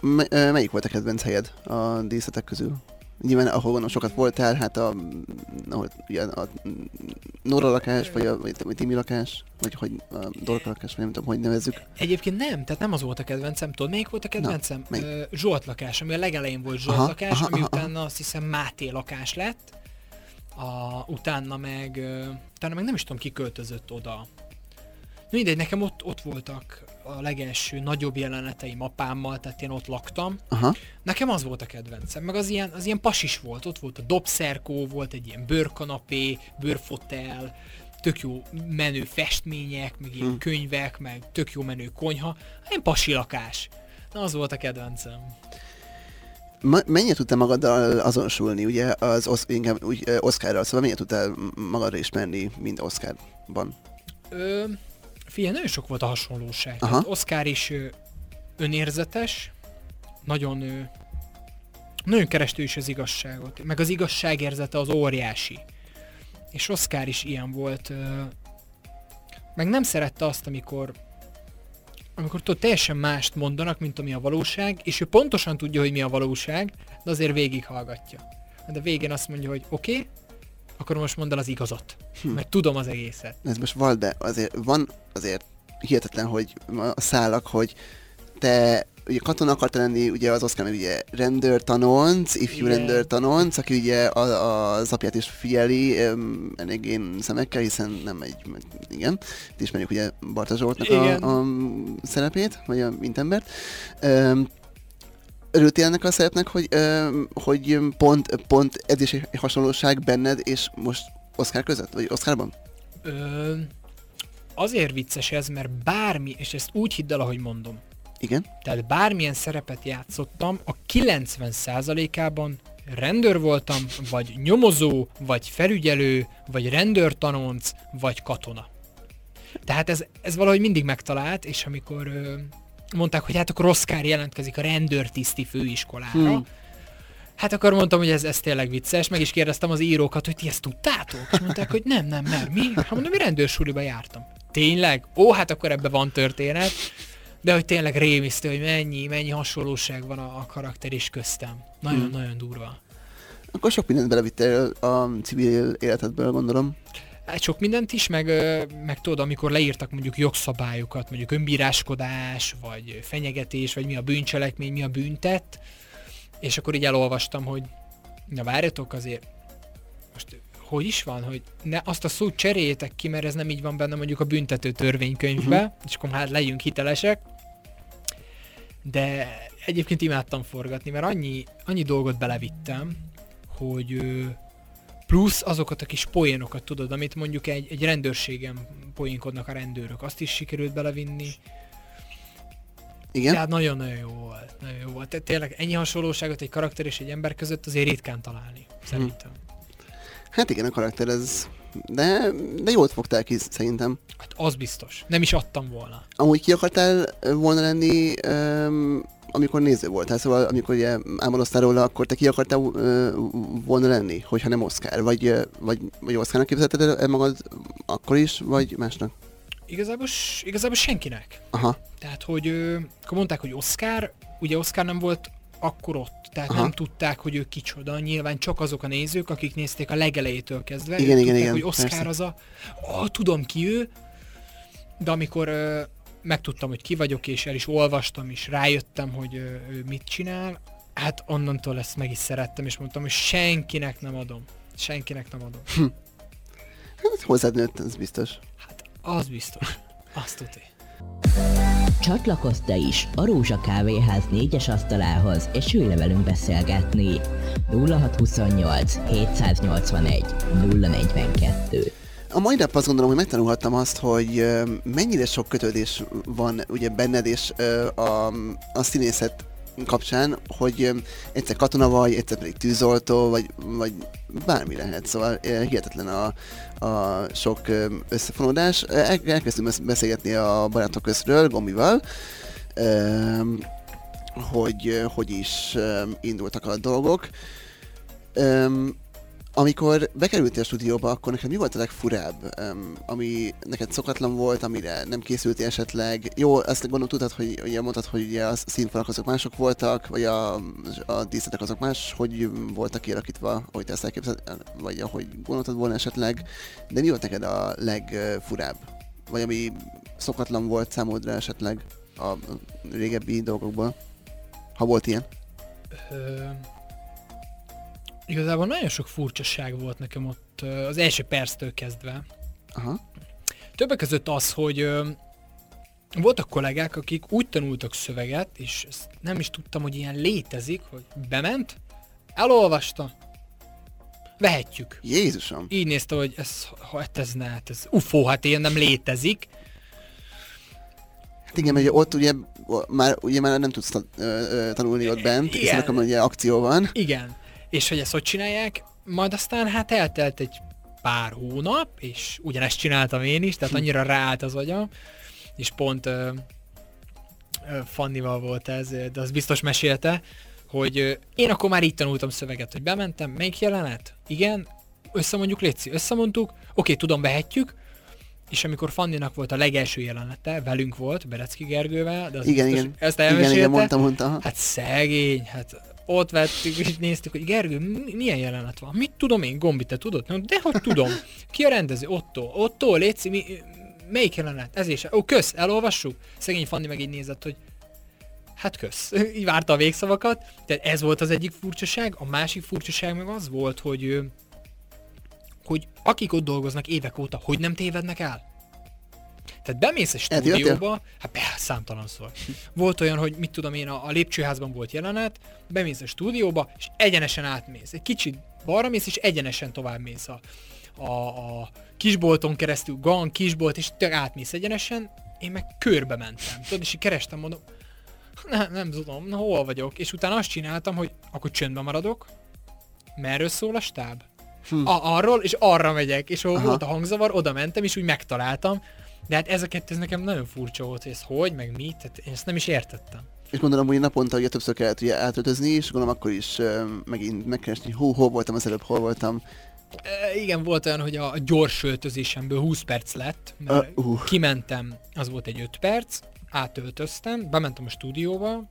M- melyik volt a kedvenc helyed a díszletek közül? Nyilván, ahol gondolom sokat voltál, hát a, ahol, ugye, a Nora lakás, vagy a, vagy a Timi lakás, vagy hogy a Dorka lakás, vagy nem tudom, hogy nevezzük. Egyébként nem, tehát nem az volt a kedvencem. Tudod, melyik volt a kedvencem? Na, Zsolt lakás, ami a legelején volt Zsolt aha, lakás, aha, ami aha, utána azt hiszem Máté lakás lett. A, utána meg, utána meg nem is tudom, ki költözött oda. Mindegy, nekem ott, ott voltak a legelső nagyobb jeleneteim apámmal, tehát én ott laktam. Aha. Nekem az volt a kedvencem, meg az ilyen, az ilyen pasis volt, ott volt a dobszerkó, volt egy ilyen bőrkanapé, bőrfotel, tök jó menő festmények, meg ilyen hmm. könyvek, meg tök jó menő konyha, ilyen pasi lakás. Na, az volt a kedvencem. Ma, mennyire tudtál magaddal azonosulni, ugye, az osz, inkább úgy, Oscarral, szóval mennyire tudtál magadra ismerni, mint Oscarban? Ö, Figyelj, nagyon sok volt a hasonlóság. Aha. Tehát Oscar is ö, önérzetes, nagyon ö, nagyon kerestő is az igazságot, meg az igazságérzete az óriási. És Oscar is ilyen volt. Ö, meg nem szerette azt, amikor amikor tudod, teljesen mást mondanak, mint ami a valóság, és ő pontosan tudja, hogy mi a valóság, de azért végighallgatja. De végén azt mondja, hogy oké, okay, akkor most mondd el az igazat. Hm. Mert tudom az egészet. Ez most van, de azért van azért hihetetlen, hogy a szálak, hogy te ugye katona akart lenni, ugye az Oscar meg ugye rendőr tanonc, ifjú Igen. rendőr tanonc, aki ugye a, az apját is figyeli um, én szemekkel, hiszen nem egy, igen, ismerjük ugye Barta Zsoltnak a, a, szerepét, vagy a mint embert. Um, örültél ennek a szerepnek, hogy, hogy pont, pont ez is egy hasonlóság benned és most Oscar között, vagy Oscarban? Ö, azért vicces ez, mert bármi, és ezt úgy hidd el, ahogy mondom. Igen. Tehát bármilyen szerepet játszottam, a 90%-ában rendőr voltam, vagy nyomozó, vagy felügyelő, vagy rendőrtanonc, vagy katona. Tehát ez, ez valahogy mindig megtalált, és amikor ö, mondták, hogy hát akkor Oscar jelentkezik a rendőrtiszti főiskolára. Hmm. Hát akkor mondtam, hogy ez, ez tényleg vicces, meg is kérdeztem az írókat, hogy ti ezt tudtátok? És mondták, hogy nem, nem, mert mi? Hát mondom, mi rendőrsuliba jártam. Tényleg? Ó, hát akkor ebbe van történet. De hogy tényleg rémisztő, hogy mennyi, mennyi hasonlóság van a, a karakter is köztem. Nagyon-nagyon hmm. durva. Akkor sok mindent belevittél a civil életedből, gondolom. Hát sok mindent is, meg, meg tudod, amikor leírtak mondjuk jogszabályokat, mondjuk önbíráskodás, vagy fenyegetés, vagy mi a bűncselekmény, mi a büntet, és akkor így elolvastam, hogy na várjatok azért, most hogy is van, hogy ne azt a szót cseréljétek ki, mert ez nem így van benne mondjuk a büntető törvénykönyvbe, uh-huh. és akkor hát legyünk hitelesek. De egyébként imádtam forgatni, mert annyi, annyi dolgot belevittem, hogy plusz azokat a kis poénokat tudod, amit mondjuk egy, egy rendőrségen poénkodnak a rendőrök, azt is sikerült belevinni. Igen? Tehát nagyon-nagyon jó volt. Nagyon jó volt. Tehát tényleg ennyi hasonlóságot egy karakter és egy ember között azért ritkán találni, szerintem. Hm. Hát igen, a karakter ez... De, de jól fogtál ki, szerintem. Hát az biztos. Nem is adtam volna. Amúgy ki akartál volna lenni um, amikor néző voltál, szóval amikor ugye álmodoztál róla, akkor te ki akartál uh, volna lenni, hogyha nem Oscar, vagy, vagy, vagy Oscarnak képzelted el magad akkor is, vagy másnak? Igazából, igazából senkinek. Aha. Tehát, hogy akkor mondták, hogy Oscar, ugye Oscar nem volt akkor ott, tehát Aha. nem tudták, hogy ő kicsoda, nyilván csak azok a nézők, akik nézték a legelejétől kezdve, igen, igen, tudták, igen, hogy Oscar persze. az a, ah, tudom ki ő, de amikor megtudtam, hogy ki vagyok, és el is olvastam, és rájöttem, hogy ő mit csinál, hát onnantól ezt meg is szerettem, és mondtam, hogy senkinek nem adom. Senkinek nem adom. Hm. Hát hozzád nőtt, ez biztos. Hát az biztos. Azt tudja. Csatlakozz te is a Rózsa Kávéház négyes asztalához, és ülj le velünk beszélgetni. 0628 781 042 a mai nap azt gondolom, hogy megtanulhattam azt, hogy mennyire sok kötődés van ugye benned és a, a színészet kapcsán, hogy egyszer katona vagy, egyszer pedig tűzoltó, vagy, vagy bármi lehet, szóval hihetetlen a, a sok összefonódás. Elkezdtünk beszélgetni a barátok közről, Gombival, hogy hogy is indultak a dolgok. Amikor bekerültél a stúdióba, akkor neked mi volt a legfurább, ami neked szokatlan volt, amire nem készültél esetleg? Jó, azt gondolom tudtad, hogy ugye mondtad, hogy ugye a színfalak azok mások voltak, vagy a, a díszletek azok más, hogy voltak kialakítva, ahogy te ezt elképzeled, vagy ahogy gondoltad volna esetleg, de mi volt neked a legfurább? Vagy ami szokatlan volt számodra esetleg a régebbi dolgokból? Ha volt ilyen? Ö- Igazából nagyon sok furcsaság volt nekem ott az első perctől kezdve. Aha. Többek között az, hogy voltak kollégák, akik úgy tanultak szöveget, és ezt nem is tudtam, hogy ilyen létezik, hogy bement, elolvasta, vehetjük. Jézusom! Így nézte, hogy ez, hát ez ne, hát ez ufó, hát ilyen nem létezik. Hát igen, mert ott ugye már, ugye már nem tudsz tanulni ott bent, hiszen akkor ugye akció van. Igen. És hogy ezt hogy csinálják? Majd aztán hát eltelt egy pár hónap, és ugyanezt csináltam én is, tehát annyira ráállt az agyam, és pont uh, uh, Fannival volt ez, de az biztos mesélte, hogy uh, én akkor már így tanultam szöveget, hogy bementem, melyik jelenet? Igen, összemondjuk, Léci, összemondtuk, oké, tudom, behetjük, és amikor Fanninak volt a legelső jelenete, velünk volt, Berecki Gergővel, de az igen, biztos, igen. ezt elmesélte. Igen, igen, mondtam, mondtam. Hát szegény, hát ott vettük, és néztük, hogy Gergő, milyen jelenet van? Mit tudom én, Gombi, te tudod? No, de hogy tudom. Ki a rendező? Otto. Otto, Léci, mi, melyik jelenet? Ez is. Ó, kösz, elolvassuk? Szegény Fanni meg így nézett, hogy hát kösz. így várta a végszavakat. Tehát ez volt az egyik furcsaság. A másik furcsaság meg az volt, hogy hogy akik ott dolgoznak évek óta, hogy nem tévednek el? Tehát bemész a stúdióba, hát be, számtalanszor. Volt olyan, hogy mit tudom én, a, a lépcsőházban volt jelenet, bemész a stúdióba, és egyenesen átmész. Egy kicsit balra mész, és egyenesen tovább mész a, a, a kisbolton keresztül, gang, kisbolt, és te átmész egyenesen, én meg körbe mentem. Tudod, és így kerestem, mondom, nem, nem tudom, na hol vagyok. És utána azt csináltam, hogy akkor csöndben maradok, merről szól a stáb? Hm. A, arról, és arra megyek, és ahol volt a hangzavar, oda mentem, és úgy megtaláltam, De hát ez a kettő ez nekem nagyon furcsa volt, hogy ez hogy, meg mi, tehát én ezt nem is értettem. És gondolom, hogy naponta ugye többször kellett ugye átöltözni, és gondolom akkor is uh, megint megkeresni, hú, hol voltam az előbb, hol voltam. E, igen, volt olyan, hogy a gyors öltözésemből 20 perc lett, mert uh, uh. kimentem, az volt egy 5 perc, átöltöztem, bementem a stúdióba,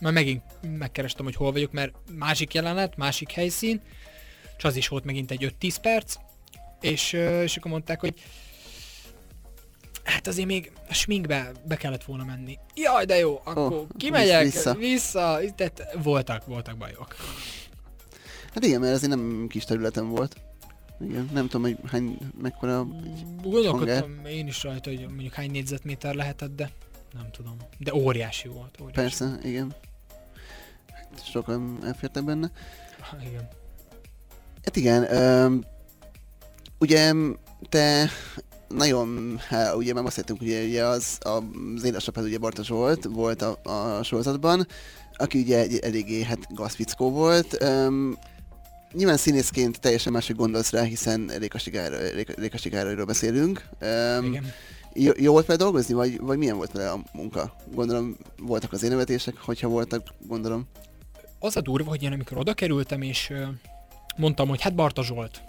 már megint megkerestem, hogy hol vagyok, mert másik jelenet, másik helyszín, és az is volt megint egy 5-10 perc, és, és akkor mondták, hogy hát azért még a sminkbe be kellett volna menni. Jaj, de jó, akkor oh, kimegyek, vissza. vissza, tehát voltak, voltak bajok. Hát igen, mert azért nem kis területem volt. Igen, nem tudom, hogy hány, mekkora Gondolkodtam én is rajta, hogy mondjuk hány négyzetméter lehetett, de nem tudom. De óriási volt. Óriási. Persze, igen. Sokan elfértek benne. Ha, igen. Hát igen, um, ugye te nagyon, hát ugye már beszéltünk, ugye, ugye az, az édesapád ugye Bartos volt, volt a, a sorozatban, aki ugye egy, eléggé hát gazfickó volt. Um, nyilván színészként teljesen másik gondolsz rá, hiszen Rékasi Gárolyról beszélünk. Um, Igen. Jó, jó volt vele dolgozni, vagy, vagy milyen volt vele a munka? Gondolom voltak az énevetések, hogyha voltak, gondolom. Az a durva, hogy én amikor oda kerültem, és mondtam, hogy hát Barta Zsolt,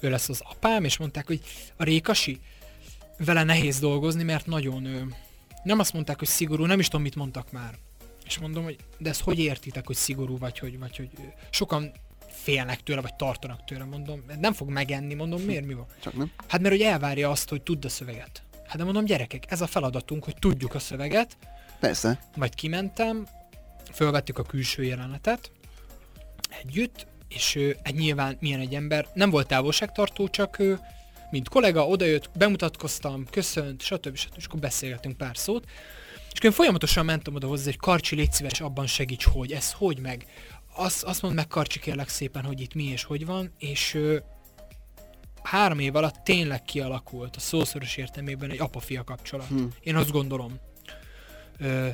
ő lesz az apám, és mondták, hogy a Rékasi, vele nehéz dolgozni, mert nagyon, nem azt mondták, hogy szigorú, nem is tudom, mit mondtak már. És mondom, hogy de ezt hogy értitek, hogy szigorú, vagy hogy, vagy hogy sokan félnek tőle, vagy tartanak tőle, mondom, nem fog megenni, mondom, miért, mi van? Csak nem. Hát mert hogy elvárja azt, hogy tudd a szöveget. Hát de mondom, gyerekek, ez a feladatunk, hogy tudjuk a szöveget. Persze. Majd kimentem, fölvettük a külső jelenetet együtt, és ő, egy nyilván milyen egy ember, nem volt távolságtartó, csak ő, mint kollega, odajött, bemutatkoztam, köszönt, stb. stb. és akkor beszélgetünk pár szót. És én folyamatosan mentem oda hozzá, hogy Karcsi, légy szíves, abban segíts, hogy ez hogy meg. Azt, azt mondd meg Karcsi kérlek szépen, hogy itt mi és hogy van, és ő, három év alatt tényleg kialakult a szószoros értelmében egy apa-fia kapcsolat. Hmm. Én azt gondolom. Ö,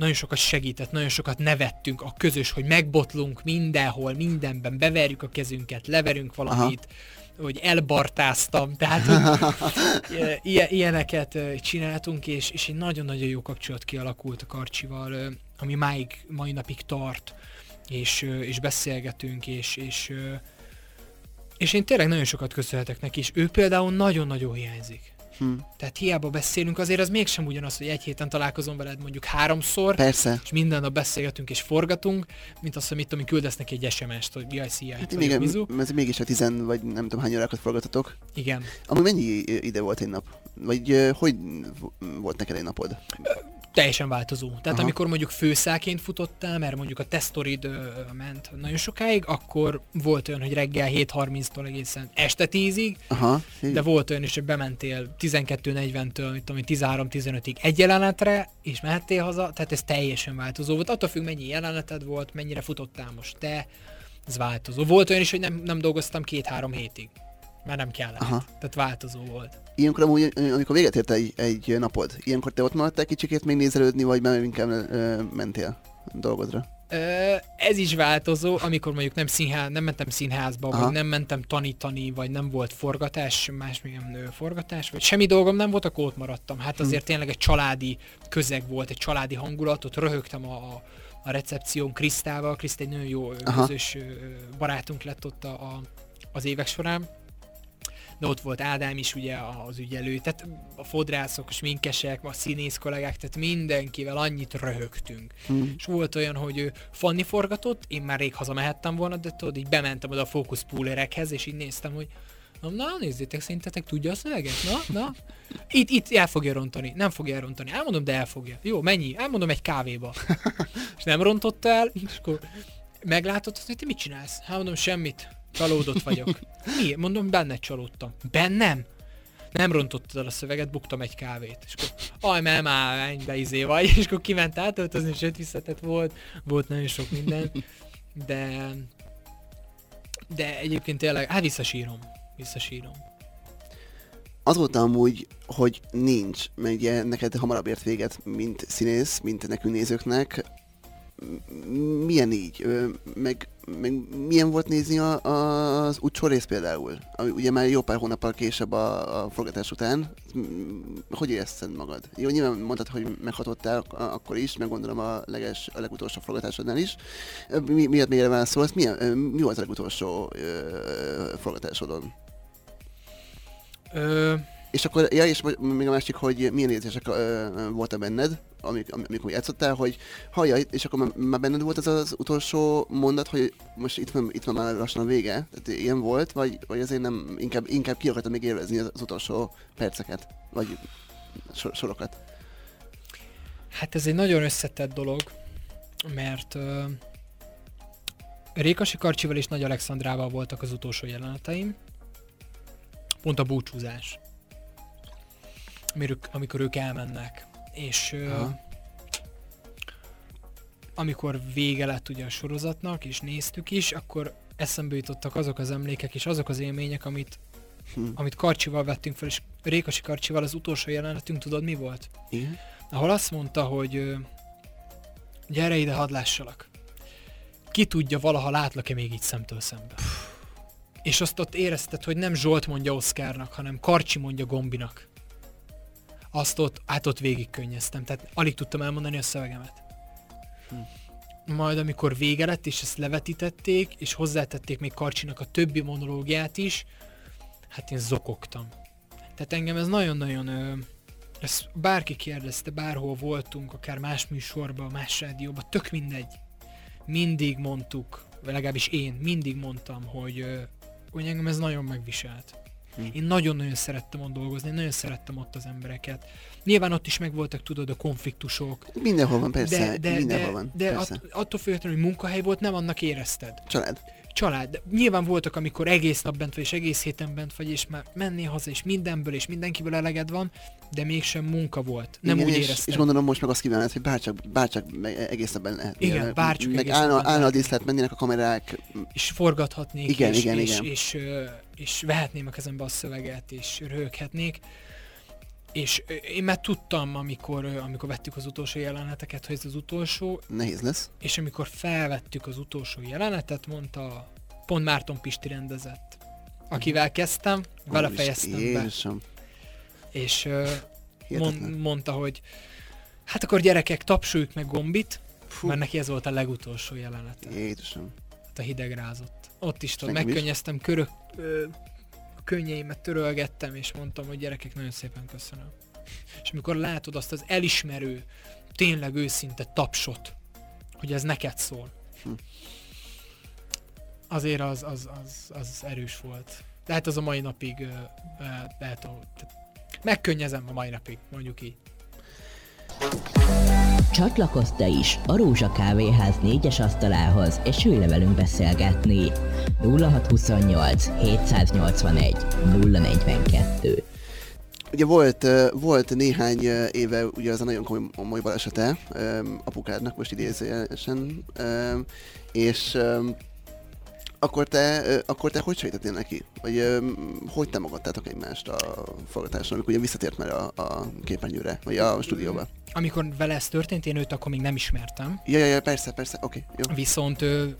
nagyon sokat segített, nagyon sokat nevettünk, a közös, hogy megbotlunk mindenhol, mindenben, beverjük a kezünket, leverünk valamit, Aha. hogy elbartáztam, tehát hogy ilyeneket csináltunk, és, és egy nagyon-nagyon jó kapcsolat kialakult a Karcsival, ami máig, mai napig tart, és, és beszélgetünk, és, és, és én tényleg nagyon sokat köszönhetek neki, és ő például nagyon-nagyon hiányzik. Hm. Tehát hiába beszélünk, azért az mégsem ugyanaz, hogy egy héten találkozom veled mondjuk háromszor, Persze. és minden nap beszélgetünk és forgatunk, mint az, hogy mit tudom, küldesz neki egy SMS-t, hogy jaj, szia, hát még, ez mégis a tizen, vagy nem tudom hány órákat forgatatok. Igen. Ami mennyi ide volt egy nap? Vagy hogy volt neked egy napod? Teljesen változó. Tehát Aha. amikor mondjuk főszáként futottál, mert mondjuk a tesztorid ment nagyon sokáig, akkor volt olyan, hogy reggel 7.30-tól egészen este 10-ig, Aha. de volt olyan is, hogy bementél 12.40-től, mit tudom, 13-15-ig egy jelenetre, és mehettél haza, tehát ez teljesen változó volt. Attól függ, mennyi jeleneted volt, mennyire futottál most te, ez változó. Volt olyan is, hogy nem, nem dolgoztam két-három hétig már nem kellett. Aha. Tehát változó volt. Ilyenkor amúgy, amikor véget ért egy, egy napod, ilyenkor te ott maradtál kicsikét még nézelődni, vagy már inkább ö, mentél dolgodra? Ö, ez is változó, amikor mondjuk nem, színház, nem mentem színházba, Aha. vagy nem mentem tanítani, vagy nem volt forgatás, másmilyen forgatás, vagy semmi dolgom nem volt, akkor ott maradtam. Hát hm. azért hmm. tényleg egy családi közeg volt, egy családi hangulat, ott röhögtem a, a recepción Krisztával, Kriszt egy nagyon jó Aha. közös barátunk lett ott a, a, az évek során de ott volt Ádám is ugye az ügyelő, tehát a fodrászok, a sminkesek, a színész kollégák, tehát mindenkivel annyit röhögtünk. Hmm. És volt olyan, hogy ő Fanni forgatott, én már rég hazamehettem volna, de tudod, így bementem oda a fókuszpúlerekhez, és így néztem, hogy Na, na, nézzétek, szerintetek tudja a szöveget? Na, na. Itt, itt el fogja rontani. Nem fogja elrontani. Elmondom, de el fogja. Jó, mennyi? Elmondom egy kávéba. és nem rontotta el, és akkor meglátod, hogy te mit csinálsz? Elmondom, semmit. Csalódott vagyok. Mi? Mondom, benne csalódtam. Bennem? Nem rontottad el a szöveget, buktam egy kávét. És akkor, aj, mert már ennyibe izé vagy. És akkor kiment átöltözni, sőt visszatett volt. Volt nagyon sok minden. De... De egyébként tényleg, hát visszasírom. Visszasírom. Azóta amúgy, hogy nincs, mert ugye neked hamarabb ért véget, mint színész, mint nekünk nézőknek, milyen így? Meg még milyen volt nézni a, a, az utcsó rész például? Ami ugye már jó pár hónappal később a, a forgatás után. Hogy érezted magad? Jó, nyilván mondtad, hogy meghatottál akkor is, meg gondolom a, leges, a legutolsó forgatásodnál is. Mi, miért még válaszolsz? Mi, mi volt a legutolsó ö, forgatásodon? Ö... És akkor, ja, és még a másik, hogy milyen érzések voltak benned, amik, amikor játszottál, hogy hallja, és akkor már benned volt ez az utolsó mondat, hogy most itt van, itt van már lassan a vége, tehát ilyen volt, vagy, vagy azért nem, inkább, inkább ki akartam még élvezni az, az utolsó perceket, vagy sor, sorokat? Hát ez egy nagyon összetett dolog, mert uh, Rékasi Karcsival és Nagy Alexandrával voltak az utolsó jeleneteim, pont a búcsúzás, amikor ők elmennek és uh, amikor vége lett ugye a sorozatnak, és néztük is, akkor eszembe jutottak azok az emlékek és azok az élmények, amit, hm. amit Karcsival vettünk fel, és Rékasi Karcsival az utolsó jelenetünk, tudod mi volt? Igen. Ahol azt mondta, hogy gyere ide, hadd lássalak. Ki tudja, valaha látlak-e még így szemtől szembe. És azt ott érezted, hogy nem Zsolt mondja Oszkárnak, hanem Karcsi mondja Gombinak azt ott, át ott végig könnyeztem, tehát alig tudtam elmondani a szövegemet. Hm. Majd amikor vége lett, és ezt levetítették, és hozzátették még Karcsinak a többi monológiát is, hát én zokogtam. Tehát engem ez nagyon-nagyon, ezt bárki kérdezte, bárhol voltunk, akár más műsorban, más rádióban, tök mindegy. Mindig mondtuk, legalábbis én mindig mondtam, hogy, hogy engem ez nagyon megviselt. Hm. Én nagyon-nagyon szerettem ott dolgozni, én nagyon szerettem ott az embereket. Nyilván ott is megvoltak, tudod, a konfliktusok. Mindenhol van, persze. De, de, mindenhol de, van, de persze. Att, attól függetlenül, hogy munkahely volt, nem annak érezted. Család család. De nyilván voltak, amikor egész nap bent vagy, és egész héten bent vagy, és már mennél haza, és mindenből, és mindenkiből eleged van, de mégsem munka volt. Nem Igen, úgy és, éreztem. És gondolom most meg azt kívánod, hogy bárcsak, bárcsak egész nap lehet. Igen, bárcsak Meg állna, állna a díszlet, mennének a kamerák. És forgathatnék, igen, és, igen, és, igen. És, és, és vehetném a kezembe a szöveget, és röhöghetnék. És én már tudtam, amikor, amikor vettük az utolsó jeleneteket, hogy ez az utolsó. Nehéz lesz. És amikor felvettük az utolsó jelenetet, mondta pont Márton Pisti rendezett, akivel kezdtem, vele Ó, fejeztem Jézusom. be. És mond, mondta, hogy hát akkor gyerekek, tapsoljuk meg Gombit, Fú. mert neki ez volt a legutolsó jelenete. Jézusom. Hát a hideg rázott. Ott is tudom, megkönnyeztem, körök, ö, a könnyeimet törölgettem, és mondtam, hogy gyerekek, nagyon szépen köszönöm. És amikor látod azt az elismerő, tényleg őszinte tapsot, hogy ez neked szól, hm azért az, az, az, az erős volt. De hát az a mai napig lehet, megkönnyezem a mai napig, mondjuk így. Csatlakozz te is a Rózsa Kávéház négyes asztalához, és ülj le velünk beszélgetni. 0628 781 042 Ugye volt, volt néhány éve ugye az a nagyon komoly, komoly balesete apukádnak, most idézőjelesen, és akkor te, akkor te hogy segítettél neki? Vagy hogy támogattátok egymást a forgatáson, amikor ugye visszatért már a, a képernyőre, vagy a stúdióba? Amikor vele ez történt, én őt akkor még nem ismertem. Ja, ja, ja persze, persze, oké, okay, jó. Viszont ő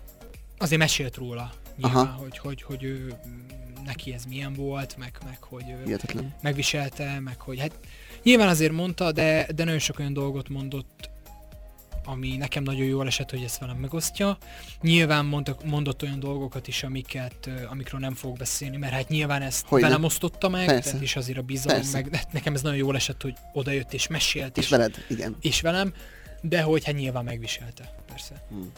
azért mesélt róla, nyilván, Aha. hogy, hogy, hogy ő, neki ez milyen volt, meg, meg hogy Hihetetlen. megviselte, meg hogy hát nyilván azért mondta, de, de nagyon sok olyan dolgot mondott ami nekem nagyon jól esett, hogy ezt velem megosztja. Nyilván mondtak, mondott olyan dolgokat is, amiket, amikről nem fogok beszélni, mert hát nyilván ezt hogy velem osztotta meg, tehát és azért a bizalom, meg de nekem ez nagyon jól esett, hogy odajött és mesélt. És, és veled, igen. És velem, de hogy hát nyilván megviselte, persze. Hmm.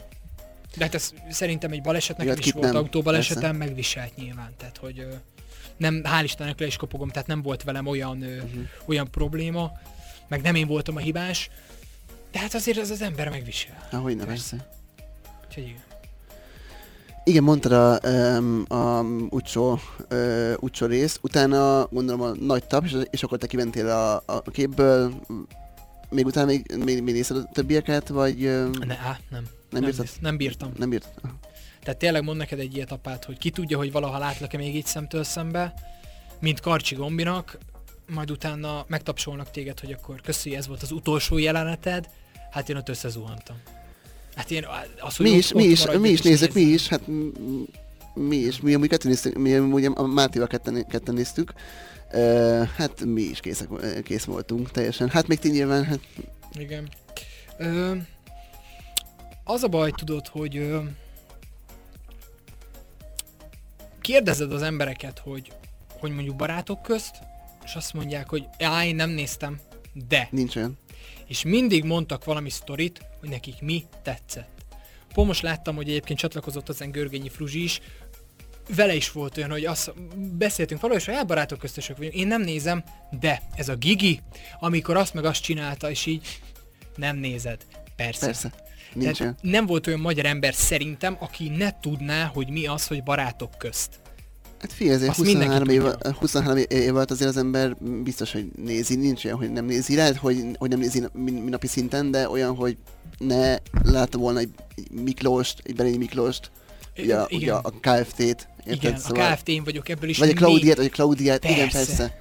De hát ez szerintem egy balesetnek Jött, is volt autóbalesetem, megviselt nyilván, tehát hogy nem, hál' Istennek le is kopogom, tehát nem volt velem olyan, uh-huh. olyan probléma, meg nem én voltam a hibás, de hát azért az az ember megvisel. Ahogy nem, persze. Úgyhogy igen. Igen, mondtad a, um, a utcsó, utcsó részt, utána gondolom a nagy tap, és, és akkor te kiventél a, a képből, még utána még, még, még nézted a többieket, vagy... Ne, á, nem. Nem, nem, bírtad? nem bírtam. Nem bírtad? Tehát tényleg mond neked egy ilyet apát, hogy ki tudja, hogy valaha látlak-e még így szemtől szembe, mint Karcsi Gombinak, majd utána megtapsolnak téged, hogy akkor köszi, ez volt az utolsó jeleneted, Hát én ott összezuhantam. Hát én, az, hogy mi is, ott, mi ott is, mi is nézzük, mi is, hát mi is, mi amúgy ketten néztük, mi amúgy a Mátéval ketten, ketten néztük, Uh, hát mi is készek, kész voltunk teljesen. Hát még ti nyilván, hát Igen. Ö, az a baj, tudod, hogy ö, kérdezed az embereket, hogy, hogy mondjuk barátok közt, és azt mondják, hogy á, én nem néztem, de. nincs olyan. És mindig mondtak valami sztorit, hogy nekik mi tetszett. Pont most láttam, hogy egyébként csatlakozott az Görgényi Fruzsi is, vele is volt olyan, hogy azt beszéltünk valahogy, és hogy barátok köztösök vagyunk. Én nem nézem, de ez a Gigi, amikor azt meg azt csinálta, és így nem nézed. Persze. Persze. Nincs. Tehát nem volt olyan magyar ember szerintem, aki ne tudná, hogy mi az, hogy barátok közt. Hát figyelj, azért Azt mindenki 23 év, tudja. 23 év alatt azért az ember biztos, hogy nézi, nincs olyan, hogy nem nézi, lehet, hogy, hogy nem nézi napi szinten, de olyan, hogy ne látta volna egy Miklóst, egy Berényi Miklóst, ugye, igen, ugye a KFT-t, érted? igen, Szóval- a KFT én vagyok ebből is. Vagy a Klaudiát, vagy a Klaudiát, igen, Persze. persze.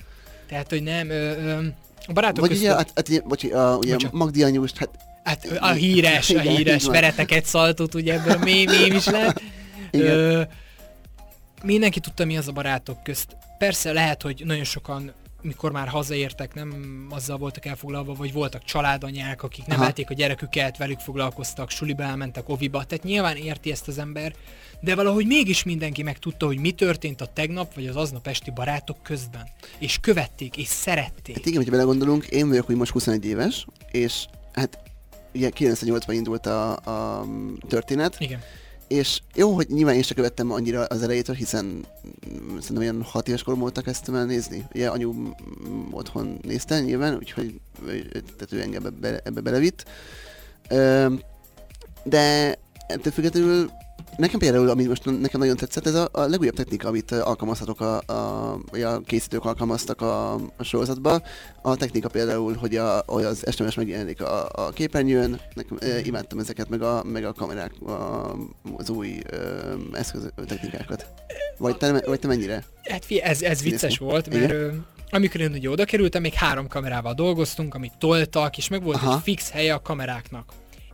Tehát, hogy nem, ö, ö, a barátok Vagy közt... ugye, hát, hát, bocsi, a, ugye Bocsánat. Magdi anyust, hát Hát a híres, a híres vereteket szaltott, ugye ebből mém, mém is lett. Igen. Ö, mindenki tudta, mi az a barátok közt. Persze lehet, hogy nagyon sokan mikor már hazaértek, nem azzal voltak elfoglalva, vagy voltak családanyák, akik nem vették a gyereküket, velük foglalkoztak, suliba elmentek, oviba, tehát nyilván érti ezt az ember, de valahogy mégis mindenki megtudta, hogy mi történt a tegnap, vagy az aznap esti barátok közben. És követték, és szerették. Hát igen, hogyha belegondolunk, én vagyok, hogy most 21 éves, és hát ugye 98-ban indult a, a történet, Igen. És jó, hogy nyilván én sem követtem annyira az elejétől, hiszen szerintem olyan 6 éves korom voltak kezdtem el nézni. Ugye anyu otthon nézte nyilván, úgyhogy tehát ő engem ebbe, ebbe belevitt. De ettől függetlenül nekem például, ami most nekem nagyon tetszett, ez a, a legújabb technika, amit alkalmazhatok a, a, vagy a készítők alkalmaztak a, a sorozatban. A technika például, hogy, a, hogy az SMS megjelenik a, a képernyőn, nekem, ö, imádtam ezeket, meg a, meg a kamerák, a, az új ö, eszköz technikákat. Vagy te, vagy te mennyire? Hát figyelj, ez, ez vicces Színész volt, Igen. mert ö, amikor én ugye oda kerültem, még három kamerával dolgoztunk, amit toltak, és meg volt Aha. egy fix helye a kameráknak.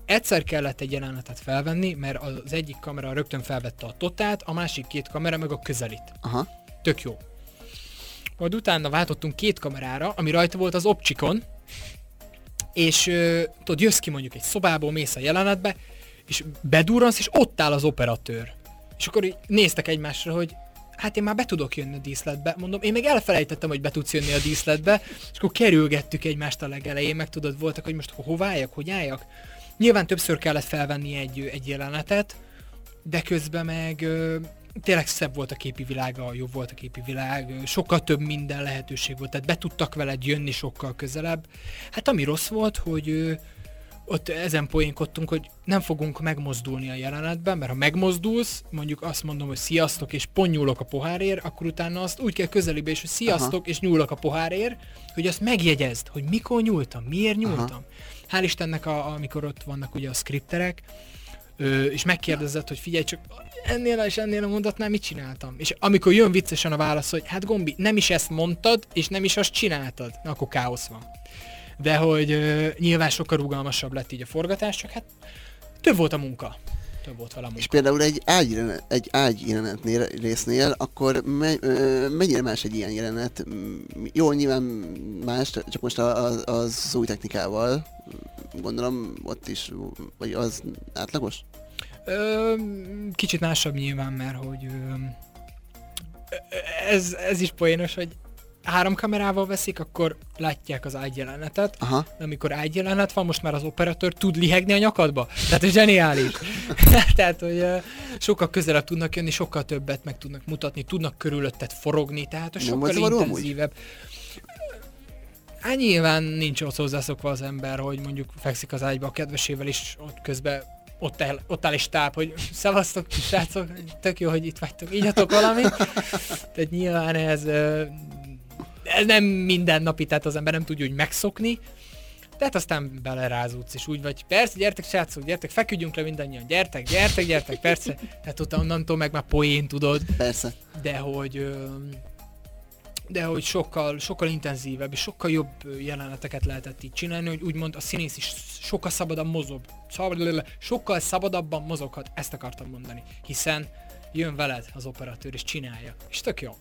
Egyszer kellett egy jelenetet felvenni, mert az egyik kamera rögtön felvette a totát, a másik két kamera meg a közelit. Aha. Tök jó. Majd utána váltottunk két kamerára, ami rajta volt az opcsikon, és ö, tudod, jössz ki mondjuk egy szobából, mész a jelenetbe, és bedurransz, és ott áll az operatőr. És akkor így néztek egymásra, hogy hát én már be tudok jönni a díszletbe. Mondom, én még elfelejtettem, hogy be tudsz jönni a díszletbe, és akkor kerülgettük egymást a legelején, meg tudod, voltak, hogy most akkor hova álljak, hogy álljak. Nyilván többször kellett felvenni egy, egy jelenetet, de közben meg ö, tényleg szebb volt a képi világa, jobb volt a képi világ, ö, sokkal több minden lehetőség volt, tehát be tudtak veled jönni sokkal közelebb. Hát ami rossz volt, hogy ö, ott ezen poénkodtunk, hogy nem fogunk megmozdulni a jelenetben, mert ha megmozdulsz, mondjuk azt mondom, hogy sziasztok, és pont nyúlok a pohárért, akkor utána azt úgy kell közelébe is, hogy sziasztok, Aha. és nyúlok a pohárért, hogy azt megjegyezd, hogy mikor nyúltam, miért nyúltam. Aha. Hál' Istennek, a, amikor ott vannak ugye a skripterek, ö, és megkérdezett, hogy figyelj csak, ennél és ennél a mondatnál mit csináltam? És amikor jön viccesen a válasz, hogy hát Gombi, nem is ezt mondtad, és nem is azt csináltad, na akkor káosz van. De hogy ö, nyilván sokkal rugalmasabb lett így a forgatás, csak hát több volt a munka. Több volt vele munka. És például egy ágy, jelenet, egy ágy jelenetnél, résznél, akkor me, ö, mennyire más egy ilyen jelenet? Jó, nyilván más, csak most a- a- az új technikával, gondolom ott is, vagy az átlagos? Ö, kicsit másabb nyilván, mert hogy ö, ez, ez is poénos, hogy három kamerával veszik, akkor látják az ágyjelenetet, Aha. de amikor ágyjelenet van, most már az operatőr tud lihegni a nyakadba. Tehát ez zseniális. Tehát, hogy sokkal közelebb tudnak jönni, sokkal többet meg tudnak mutatni, tudnak körülötted forogni, tehát Nem sokkal amúgy? intenzívebb. Hát nyilván nincs ott hozzászokva az ember, hogy mondjuk fekszik az ágyba a kedvesével, és ott közben ott, áll, ott áll egy táp, hogy szevasztok, srácok, tök jó, hogy itt vagytok, ígyatok valamit. Tehát nyilván ez, ez nem mindennapi, tehát az ember nem tudja úgy megszokni, de hát aztán belerázódsz, és úgy vagy, persze, gyertek srácok, gyertek, feküdjünk le mindannyian, gyertek, gyertek, gyertek, persze, tehát ott onnantól meg már poén tudod, Persze. de hogy de hogy sokkal, sokkal intenzívebb és sokkal jobb jeleneteket lehetett így csinálni, hogy úgymond a színész is sokkal szabadabb mozog, sokkal szabadabban mozoghat, ezt akartam mondani, hiszen jön veled az operatőr és csinálja, és tök jó.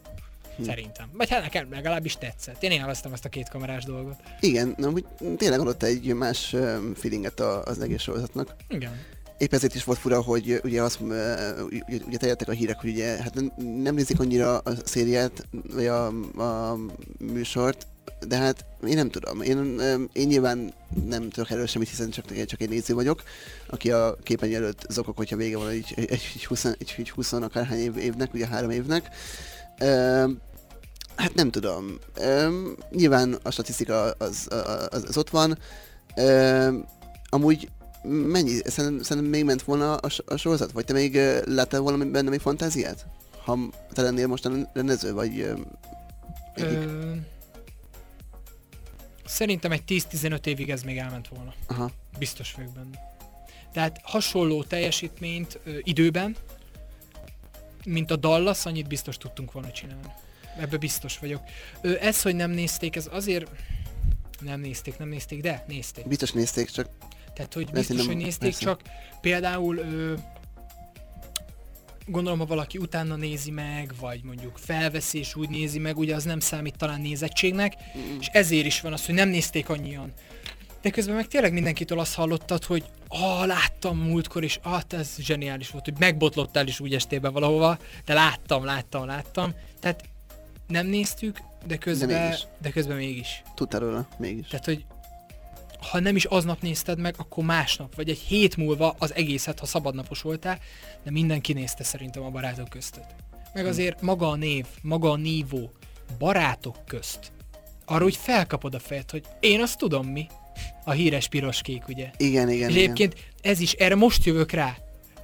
Hm. Szerintem. Vagy hát nekem legalábbis tetszett. Én élveztem ezt a két kamerás dolgot. Igen, na, úgy tényleg adott egy más feelinget az egész sorozatnak. Igen épp ezért is volt fura, hogy ugye azt, ugye, ugye teljettek a hírek, hogy ugye hát nem nézik annyira a szériát, vagy a, a műsort, de hát én nem tudom. Én, én nyilván nem tudok erről semmit, hiszen csak, csak egy néző vagyok, aki a képen előtt zokok, hogyha vége van egy, egy, egy, 20, egy, egy 20 akárhány év, évnek, ugye három évnek. Hát nem tudom. Nyilván a statisztika az, az, az ott van. Amúgy mennyi, szerintem, szerintem még ment volna a, a sorozat? Vagy te még láttál volna benne még fantáziát? Ha te lennél most a rendező, vagy uh, Ö... Szerintem egy 10-15 évig ez még elment volna. Aha. Biztos vagyok benne. Tehát hasonló teljesítményt ö, időben, mint a Dallas, annyit biztos tudtunk volna csinálni. Ebbe biztos vagyok. Ö, ez, hogy nem nézték, ez azért... Nem nézték, nem nézték, de nézték. Biztos nézték, csak tehát, hogy biztos, nem, hogy nézték, persze. csak például ö, gondolom, ha valaki utána nézi meg, vagy mondjuk felveszi és úgy nézi meg, ugye az nem számít talán nézettségnek, mm. és ezért is van az, hogy nem nézték annyian. De közben meg tényleg mindenkitől azt hallottad, hogy ah, láttam múltkor, és ah, ez zseniális volt, hogy megbotlottál is úgy estébe valahova, de láttam, láttam, láttam. Tehát nem néztük, de közben, de, mégis. de közben mégis. Tudtál róla, mégis. Tehát, hogy ha nem is aznap nézted meg, akkor másnap, vagy egy hét múlva az egészet, ha szabadnapos voltál, de mindenki nézte szerintem a barátok között. Meg hm. azért maga a név, maga a nívó, barátok közt. Arra úgy felkapod a fejet, hogy én azt tudom mi. A híres piros kék, ugye? Igen, igen. És egyébként igen. ez is, erre most jövök rá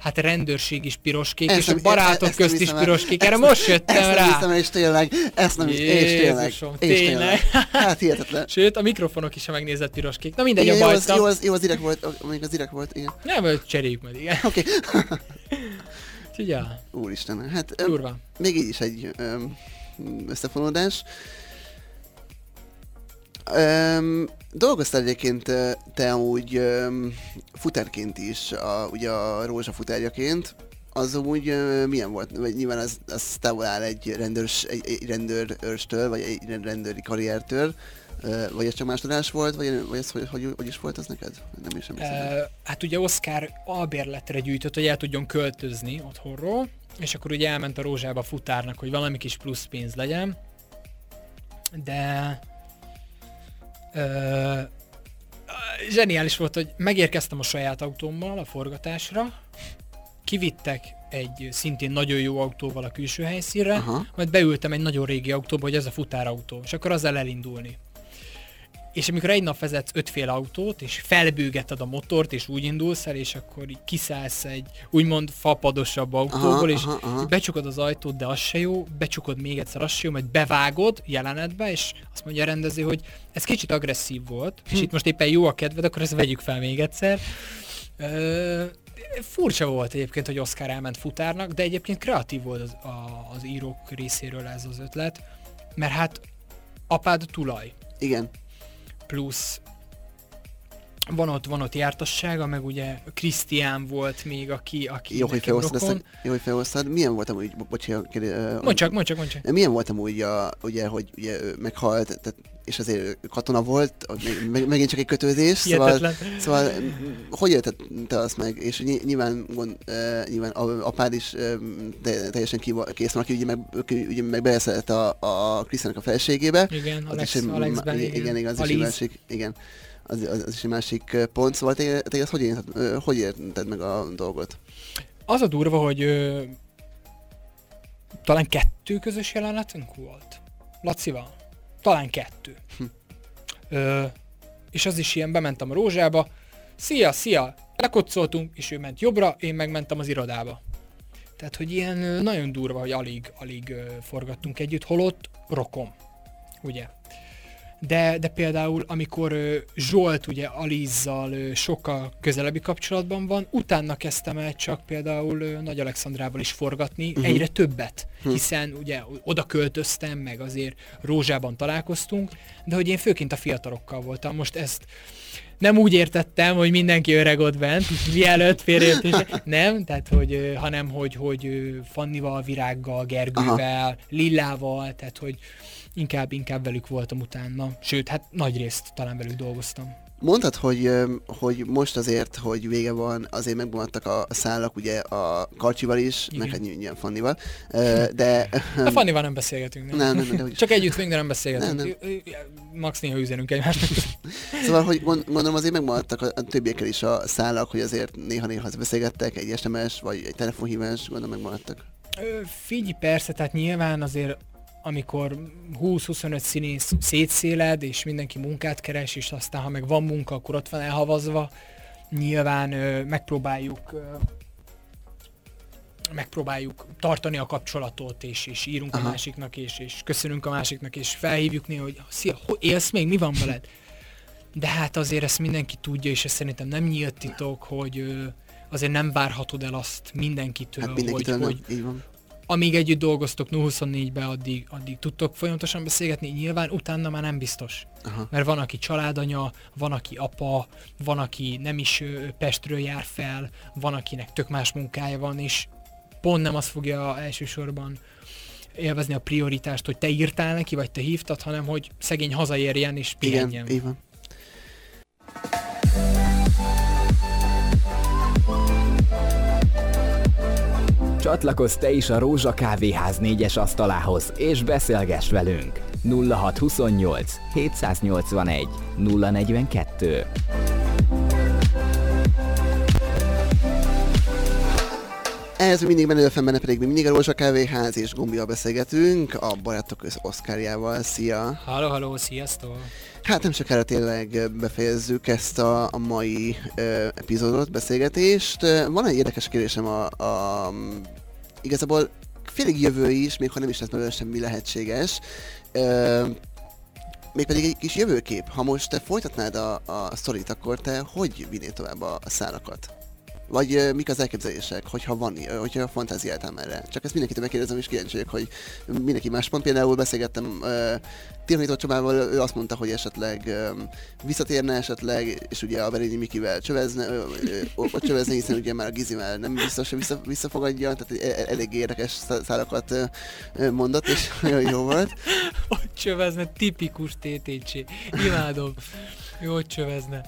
hát rendőrség is piroskék, ezt és nem, a barátok ezt közt is piroskék. Erre most jöttem ezt rá. Nem és tényleg, ezt nem is, és tényleg. És tényleg. Hát hihetetlen. Sőt, a mikrofonok is, ha megnézed, piroskék. Na mindegy, igen, a bajszak. Jó, az, jó, az direkt volt, még az direkt volt, igen. Nem, cseréljük meg, igen. Oké. Okay. Úristen, hát Durva. még így is egy um, összefonódás. Um, dolgoztál egyébként te amúgy um, futárként is, a, ugye a rózsa futárjaként, az amúgy uh, milyen volt? Vagy nyilván az, az távol áll egy, rendőrs, egy, egy rendőrstől, vagy egy rendőri karriertől, uh, vagy ez csak másodás volt, vagy, vagy ez hogy, hogy, hogy is volt az neked? Nem is uh, Hát ugye Oscar albérletre gyűjtött, hogy el tudjon költözni otthonról, és akkor ugye elment a rózsába futárnak, hogy valami kis plusz pénz legyen, de Ö, zseniális volt, hogy megérkeztem a saját autómmal a forgatásra, kivittek egy szintén nagyon jó autóval a külső helyszínre, Aha. majd beültem egy nagyon régi autóba, hogy ez a futárautó, és akkor azzal elindulni. És amikor egy nap vezetsz ötféle autót, és felbőgeted a motort, és úgy indulsz el, és akkor így kiszállsz egy úgymond fapadosabb autóból, aha, és aha, aha. becsukod az ajtót, de az se jó, becsukod még egyszer, az se jó, majd bevágod jelenetbe, és azt mondja a rendező, hogy ez kicsit agresszív volt, hm. és itt most éppen jó a kedved, akkor ezt vegyük fel még egyszer. Ö, furcsa volt egyébként, hogy Oscar elment futárnak, de egyébként kreatív volt az, a, az írók részéről ez az ötlet, mert hát apád tulaj. Igen plusz van ott, van ott jártassága, meg ugye Krisztián volt még, aki, aki jó, hogy felhoztad ezt, jó, hogy felhoztad. Milyen volt amúgy, bocsánat, kérdé, mondj csak, mondj csak, mondj csak. Milyen volt amúgy, a, ugye, hogy ugye, meghalt, tehát, és azért katona volt, meg, megint csak egy kötődés, szóval, szóval hogy élted te azt meg, és nyilván, gond, nyilván apád is uh, teljesen kész van, aki ugye meg, ugye meg beleszelt a, a Krisztiának a felségébe. Igen, Alex, is, Alexben, igen, igen, igen, az is egy másik, igen az, az, az is egy másik pont, szóval te, te ezt hogy, érted, hogy érted meg a dolgot? Az a durva, hogy ö, talán kettő közös jelenetünk volt. Lacival. Talán kettő. Ö, és az is ilyen, bementem a rózsába, szia, szia, lekocoltunk, és ő ment jobbra, én megmentem az irodába. Tehát, hogy ilyen nagyon durva, hogy alig, alig forgattunk együtt, holott rokom, ugye? De, de például amikor Zsolt ugye Alizzal sokkal közelebbi kapcsolatban van, utána kezdtem el csak például Nagy Alexandrával is forgatni, uh-huh. egyre többet, hiszen ugye oda költöztem, meg azért Rózsában találkoztunk, de hogy én főként a fiatalokkal voltam. Most ezt nem úgy értettem, hogy mindenki öreg ott bent, mielőtt félreértés. Nem, tehát hogy, hanem hogy, hogy Fannival, Virággal, Gergővel, Aha. Lillával, tehát hogy inkább, inkább velük voltam utána. Sőt, hát nagy részt talán velük dolgoztam. Mondtad, hogy, hogy most azért, hogy vége van, azért megmaradtak a szálak, ugye a Karcsival is, Igen. meg hát ny- nyilván Fannival, de... A Fannival nem beszélgetünk, nem? Nem, nem, nem, Csak együtt még, de nem beszélgetünk. Nem, Nem, Max néha üzenünk egymásnak. Szóval, hogy gond- gondolom azért megmaradtak a, többiekkel is a szálak, hogy azért néha-néha beszélgettek, egy SMS vagy egy telefonhívás, gondolom megmaradtak. Ö, Figyelj, persze, tehát nyilván azért amikor 20-25 színész szétszéled, és mindenki munkát keres, és aztán ha meg van munka, akkor ott van elhavazva, nyilván ö, megpróbáljuk ö, megpróbáljuk tartani a kapcsolatot, és, és írunk Aha. a másiknak, és, és köszönünk a másiknak, és felhívjuk néha, hogy szia, ho- élsz még, mi van veled? De hát azért ezt mindenki tudja, és ez szerintem nem nyílt titok, hogy ö, azért nem várhatod el azt mindenkitől, Hát mindenkitől hogy, nem, hogy. Amíg együtt dolgoztok 0-24-be, addig, addig tudtok folyamatosan beszélgetni, nyilván utána már nem biztos. Aha. Mert van, aki családanya, van, aki apa, van, aki nem is Pestről jár fel, van, akinek tök más munkája van, és pont nem azt fogja elsősorban élvezni a prioritást, hogy te írtál neki, vagy te hívtad, hanem hogy szegény hazaérjen és pihenjen. Igen, így van. Csatlakozz te is a Rózsa Kávéház négyes asztalához, és beszélgess velünk. 0628 781 042 Ez mindig menő fenn, benne pedig még mindig a Rózsa Kávéház és Gombival beszélgetünk, a Barátok köz Oszkárjával. Szia! Halló, halló, sziasztok! Hát nem sokára tényleg befejezzük ezt a, a mai ö, epizódot, beszélgetést. Van egy érdekes kérdésem a, a igazából félig jövő is, még ha nem is lesz belőle semmi lehetséges. Ö, mégpedig egy kis jövőkép. Ha most te folytatnád a, a sztorit, akkor te hogy vinnél tovább a, a szálakat? Vagy ö, mik az elképzelések, hogyha van, ö, hogyha a fantáziáltál erre? Csak ezt mindenkitől megkérdezem, és kíváncsi hogy mindenki más pont. Például beszélgettem uh, Tirhanító Csabával, ő azt mondta, hogy esetleg um, visszatérne esetleg, és ugye a Berényi Mikivel csövezne, ö, ö, ott csövezne, hiszen ugye már a Gizivel nem biztos, hogy vissza, visszafogadja, tehát e- elég érdekes szá- szálakat ö, ö, mondott, és nagyon jó volt. Hogy csövezne, tipikus TTC. Imádom. Jó, hogy csövezne.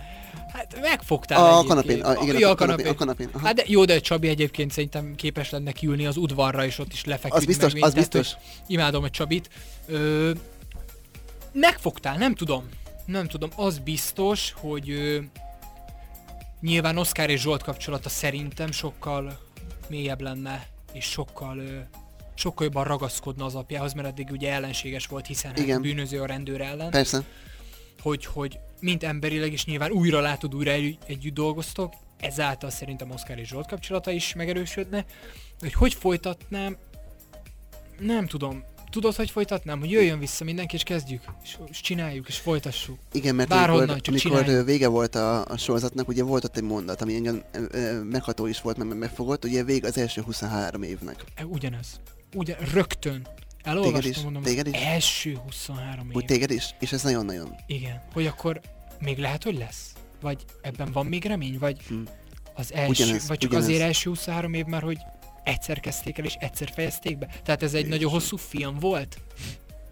Hát megfogtál A egyébként. kanapén, a, igen, ja, a kanapén, a kanapén. Aha. Hát de, jó, de Csabi egyébként szerintem képes lenne kiülni az udvarra, és ott is lefeküdni. Az biztos, meg az tehát, biztos. Imádom a Csabit. Ö, megfogtál, nem tudom. Nem tudom, az biztos, hogy ö, nyilván Oszkár és Zsolt kapcsolata szerintem sokkal mélyebb lenne, és sokkal ö, sokkal jobban ragaszkodna az apjához, mert eddig ugye ellenséges volt, hiszen hát Igen. bűnöző a rendőr ellen Persze. hogy, hogy mint emberileg is nyilván újra látod, újra egy, együtt dolgoztok, ezáltal szerintem Oszkár és Zsolt kapcsolata is megerősödne. Hogy hogy folytatnám, nem tudom. Tudod, hogy folytatnám? Hogy jöjjön vissza mindenki, és kezdjük, és, és csináljuk, és folytassuk. Igen, mert Bárhonnan, amikor, csak amikor csináljuk. vége volt a, a sorozatnak, ugye volt ott egy mondat, ami ö, megható is volt, mert megfogott, ugye vége az első 23 évnek. Ugyanez. Ugyan, rögtön. Téged Elolvastam, is? mondom, Téged is? első 23 év. Úgy téged is? És ez nagyon-nagyon. Igen. Hogy akkor még lehet, hogy lesz? Vagy ebben van még remény? Vagy Hm. az első, Ugyanez, vagy csak ugyanez. azért első 23 év már, hogy egyszer kezdték el és egyszer fejezték be? Tehát ez egy nagyon Jézusom. hosszú film volt?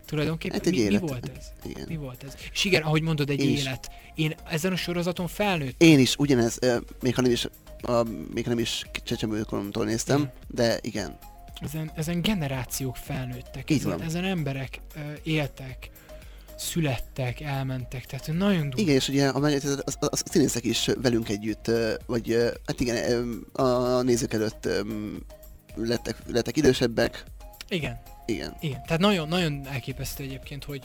Tulajdonképpen Hát egy mi, mi élet. volt ez? Igen. Mi volt ez? És igen, ahogy mondod, egy Én is. élet. Én ezen a sorozaton felnőtt. Én is ugyanez, ö, még ha nem is, a, még ha nem is csecsemőkoromtól néztem, Igen. de igen. Ezen, ezen generációk felnőttek. Így ezen, van. ezen emberek ö, éltek, születtek, elmentek. Tehát nagyon durva. Igen, és ugye a, az, az, a színészek is velünk együtt, vagy hát igen, a nézők előtt lettek, lettek idősebbek. igen. Igen. Igen, tehát nagyon, nagyon elképesztő egyébként, hogy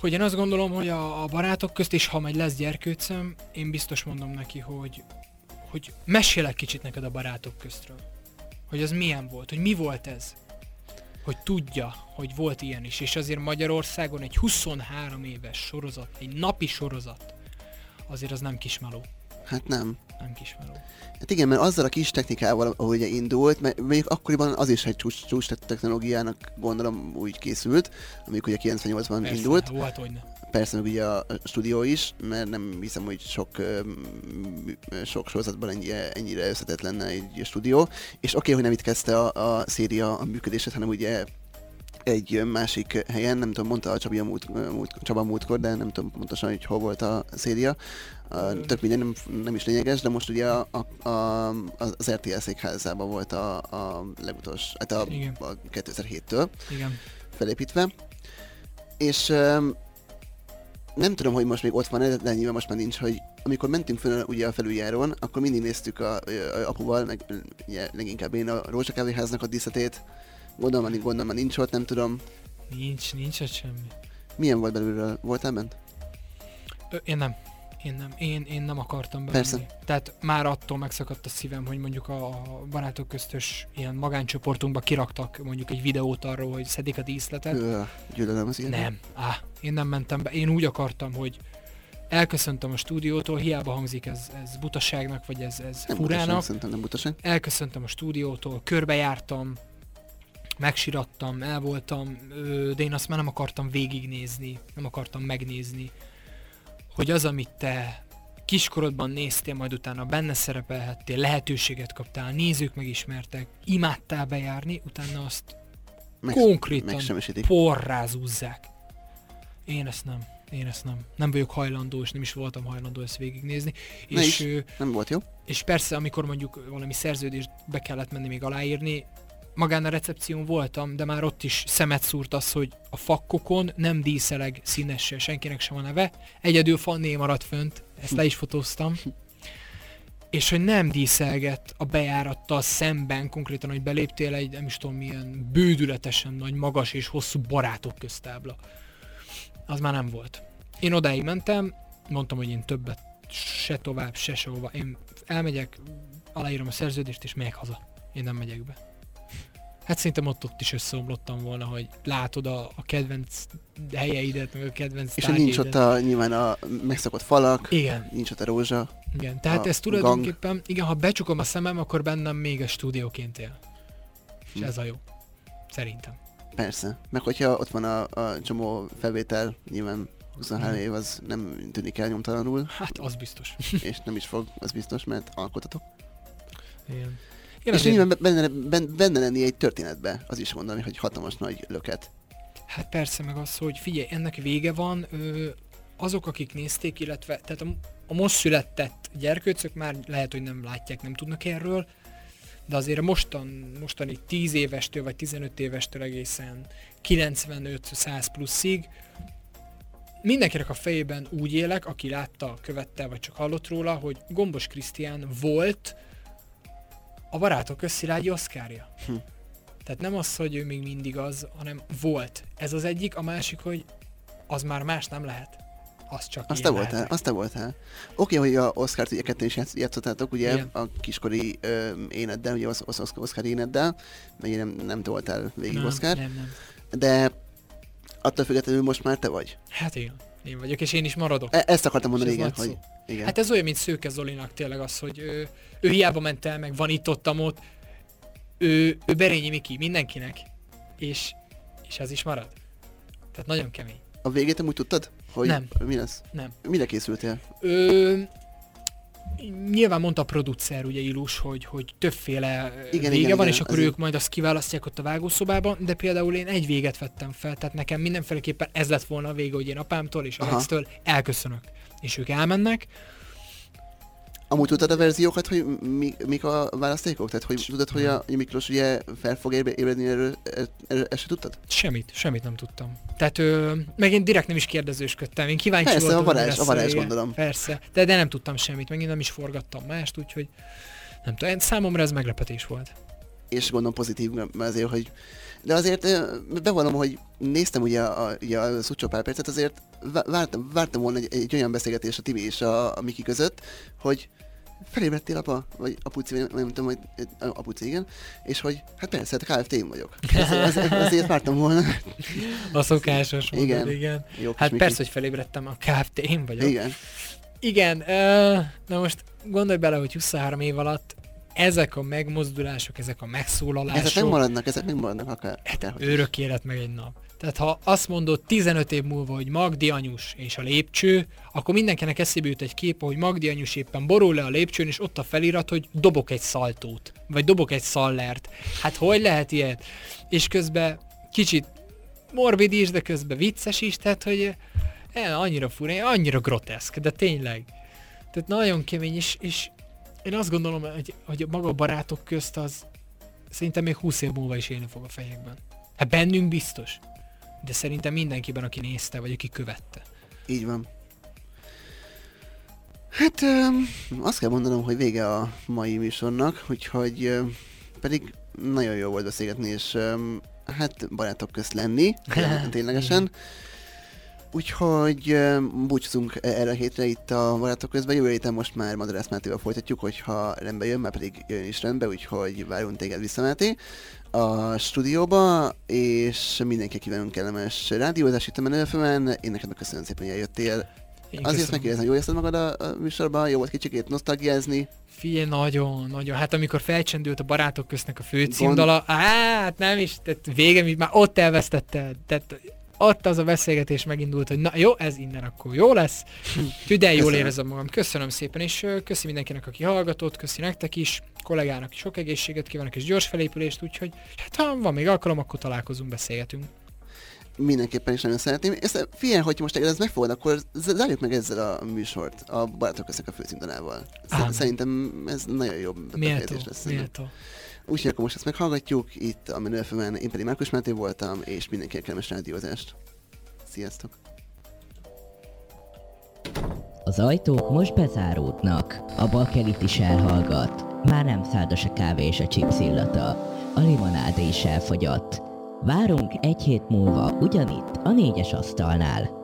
hogy én azt gondolom, hogy a, a barátok közt, és ha majd lesz gyerkőcöm, én biztos mondom neki, hogy, hogy mesélek kicsit neked a barátok köztről. Hogy az milyen volt, hogy mi volt ez. hogy tudja, hogy volt ilyen is, és azért Magyarországon egy 23 éves sorozat, egy napi sorozat, azért az nem kismeló. Hát nem. Nem kismeló. Hát igen, mert azzal a kis technikával, ahogy indult, mert még akkoriban az is egy csúcs, csúcs technológiának gondolom úgy készült, amikor ugye 98-ban Persze, indult. Hát hogy ne. Persze meg ugye a stúdió is, mert nem hiszem, hogy sok, sok sorozatban ennyi, ennyire összetett lenne egy stúdió. És oké, okay, hogy nem itt kezdte a, a széria a működését, hanem ugye egy másik helyen, nem tudom, mondta a Csabi a múlt, múlt, Csaba múltkor, de nem tudom pontosan, hogy hol volt a széria. Uh, tök minden nem, nem is lényeges, de most ugye a, a, a, az RTL székházában volt a, a legutolsó, hát a, Igen. a 2007-től Igen. felépítve. És um, nem tudom, hogy most még ott van, de nyilván most már nincs, hogy amikor mentünk fel ugye a felüljáron, akkor mindig néztük a, a, a apuval, meg ugye, leginkább én a Rózsa kávéháznak a díszletét. Gondolom, gondolom, már nincs ott, nem tudom. Nincs, nincs ott semmi. Milyen volt belülről? Voltál bent? Ö, én nem. Én nem. Én, én nem akartam bemenni. Persze. Tehát már attól megszakadt a szívem, hogy mondjuk a barátok köztös ilyen magáncsoportunkba kiraktak mondjuk egy videót arról, hogy szedik a díszletet. Ö, gyűlölöm az ilyen. Nem. Á, én nem mentem be. Én úgy akartam, hogy elköszöntem a stúdiótól, hiába hangzik ez, ez butaságnak, vagy ez, ez Nem furának. butaság, szerintem nem butaság. elköszöntem a stúdiótól, körbejártam, megsirattam, el voltam, de én azt már nem akartam végignézni, nem akartam megnézni, hogy az, amit te kiskorodban néztél, majd utána benne szerepelhettél, lehetőséget kaptál, nézők megismertek, imádtál bejárni, utána azt Meg, konkrétan porrázúzzák. Én ezt nem. Én ezt nem. Nem vagyok hajlandó, és nem is voltam hajlandó ezt végignézni. Ne és, is. Nem volt jó? és persze, amikor mondjuk valami szerződést be kellett menni még aláírni, magán a recepción voltam, de már ott is szemet szúrt az, hogy a fakkokon nem díszeleg színessel, senkinek sem a neve. Egyedül Fanné maradt fönt, ezt le is fotóztam. És hogy nem díszelget a bejárattal szemben, konkrétan, hogy beléptél egy, nem is tudom milyen bődületesen nagy, magas és hosszú barátok köztábla. Az már nem volt. Én odáig mentem, mondtam, hogy én többet se tovább, se sehova. Én elmegyek, aláírom a szerződést, és megyek haza. Én nem megyek be. Hát szerintem ott, ott is összeomlottam volna, hogy látod a, a kedvenc helyeidet, meg a kedvenc És nincs ott a, nyilván a megszokott falak, Igen, nincs ott a rózsa. igen. Tehát ez tulajdonképpen, igen, ha becsukom a szemem, akkor bennem még a stúdióként él. És Hm. ez a jó. Szerintem. Persze. Meg hogyha ott van a, a csomó felvétel, nyilván 23 Mhm. év az nem tűnik el nyomtalanul, Hát, az biztos. és nem is fog, az biztos, mert alkotatok. Igen. Én És nyilván benne, benne, benne lenni egy történetbe, az is mondani, hogy hatalmas nagy löket. Hát persze, meg az, hogy figyelj, ennek vége van, ö, azok, akik nézték, illetve tehát a, a most született gyerkőcök már lehet, hogy nem látják, nem tudnak erről, de azért a mostan, mostani 10 évestől vagy 15 évestől egészen 95-100 pluszig mindenkinek a fejében úgy élek, aki látta, követte, vagy csak hallott róla, hogy Gombos Krisztián volt a Barátok Közszilágyi Oszkárja. Hm. Tehát nem az, hogy ő még mindig az, hanem volt. Ez az egyik, a másik, hogy az már más nem lehet. Az csak Azt te voltál, azt te voltál. Oké, hogy a Oscar-t ugye ketten is játsz- játszottátok, ugye Igen. a kiskori ö, éneddel, ugye az, az Oscar éneddel, mert nem, nem te voltál végig nem, Oscar, Nem, nem. de attól függetlenül most már te vagy. Hát igen, én vagyok, és én is maradok. E- ezt akartam mondani, igen, hogy igen. Hát ez olyan, mint Szőke Zolinak tényleg az, hogy ő, ő hiába ment el, meg van itt ott, ott, ő, ő Berényi Miki mindenkinek, és, és ez is marad. Tehát nagyon kemény. A végét úgy tudtad? Hogy Nem. mi lesz? Nem. Mire készültél? Ö, nyilván mondta a producer, ugye Ilus, hogy, hogy többféle igen, Igen, vége igen, van, igen, és akkor az ők majd azt kiválasztják ott a vágószobában, de például én egy véget vettem fel, tehát nekem mindenféleképpen ez lett volna a vége, hogy én apámtól és. Alextől elköszönök. És ők elmennek, Amúgy tudtad a verziókat, hogy mi, mik a választékok? Tehát, hogy tudod, hogy a, Miklós ugye fel fog ébre- ébredni erről, erről, ezt tudtad? Semmit, semmit nem tudtam. Tehát, ö, meg én direkt nem is kérdezősködtem, én kíváncsi Persze, voltam. a varázs- lesz a varázs gondolom. Persze, de, de nem tudtam semmit, meg én nem is forgattam mást, úgyhogy nem tudom, számomra ez meglepetés volt. és gondolom pozitív mert azért, hogy de azért bevallom, hogy néztem ugye a, ugye a Szucsó pár percet, azért vá- vártam, vártam volna egy, egy olyan beszélgetés a Tibi és a, a Miki között, hogy felébredtél apa, vagy apuci, vagy nem tudom, hogy apuci, igen, és hogy hát persze, hát KFT én vagyok. Ezért, ezért vártam volna. A szokásos Igen. mondod, igen. Jó, kis Hát Miki. persze, hogy felébredtem, a KFT én vagyok. Igen. Igen, ö, na most gondolj bele, hogy 23 év alatt ezek a megmozdulások, ezek a Ezek megszólalások, megmaradnak, ezek megmaradnak akár. is. örök élet meg egy nap. Tehát ha azt mondod 15 év múlva, hogy Magdi anyus és a lépcső, akkor mindenkinek eszébe jut egy kép, hogy Magdi anyus éppen borul le a lépcsőn, és ott a felirat, hogy dobok egy szaltót, vagy dobok egy szallert. Hát hogy lehet ilyet? És közben kicsit morbid is, de közben vicces is, tehát hogy eh, annyira fura, annyira groteszk, de tényleg. Tehát nagyon kemény, és, és én azt gondolom, hogy, hogy maga a barátok közt az szerintem még 20 év múlva is élni fog a fejekben. Hát bennünk biztos. De szerintem mindenkiben, aki nézte, vagy aki követte. Így van. Hát azt kell mondanom, hogy vége a mai műsornak, úgyhogy pedig nagyon jó volt beszélgetni, és hát barátok közt lenni, tényleg- ténylegesen. Úgyhogy búcsúzunk erre a hétre itt a barátok közben. Jövő héten most már Madarász Mátéval folytatjuk, hogyha rendbe jön, már pedig jön is rendbe, úgyhogy várunk téged vissza, Máté, a stúdióba, és mindenki kívánunk kellemes rádiózást itt a menőfően. Én neked köszönöm szépen, hogy eljöttél. Én Azért megkérdezem, jól érzed magad a, a műsorban? Jó volt kicsikét nosztalgiázni? Figyelj, nagyon, nagyon. Hát amikor felcsendült a barátok köztnek a főcímdala, hát nem is, tehát vége, mi már ott elvesztette, tehát ott az a beszélgetés megindult, hogy na jó, ez innen akkor jó lesz. Úgyhogy de jól érzem magam. Köszönöm szépen, és köszi mindenkinek, aki hallgatott, köszi nektek is, kollégának sok egészséget kívánok, és gyors felépülést, úgyhogy hát ha van még alkalom, akkor találkozunk, beszélgetünk. Mindenképpen is nagyon szeretném. Ezt, figyelj, hogy most ez megfogod, akkor zárjuk meg ezzel a műsort, a barátok köztek a főcímdalával. Szerintem ez nagyon Méltó, befejezés lesz. méltó. Úgyhogy akkor most ezt meghallgatjuk, itt a menőfőben, én pedig Márkus Máté voltam, és mindenkinek kellemes rádiózást. Sziasztok! Az ajtók most bezáródnak, a bakelit is elhallgat. Már nem száldos a kávé és a chips illata. A limonádé is elfogyott. Várunk egy hét múlva ugyanitt a négyes asztalnál.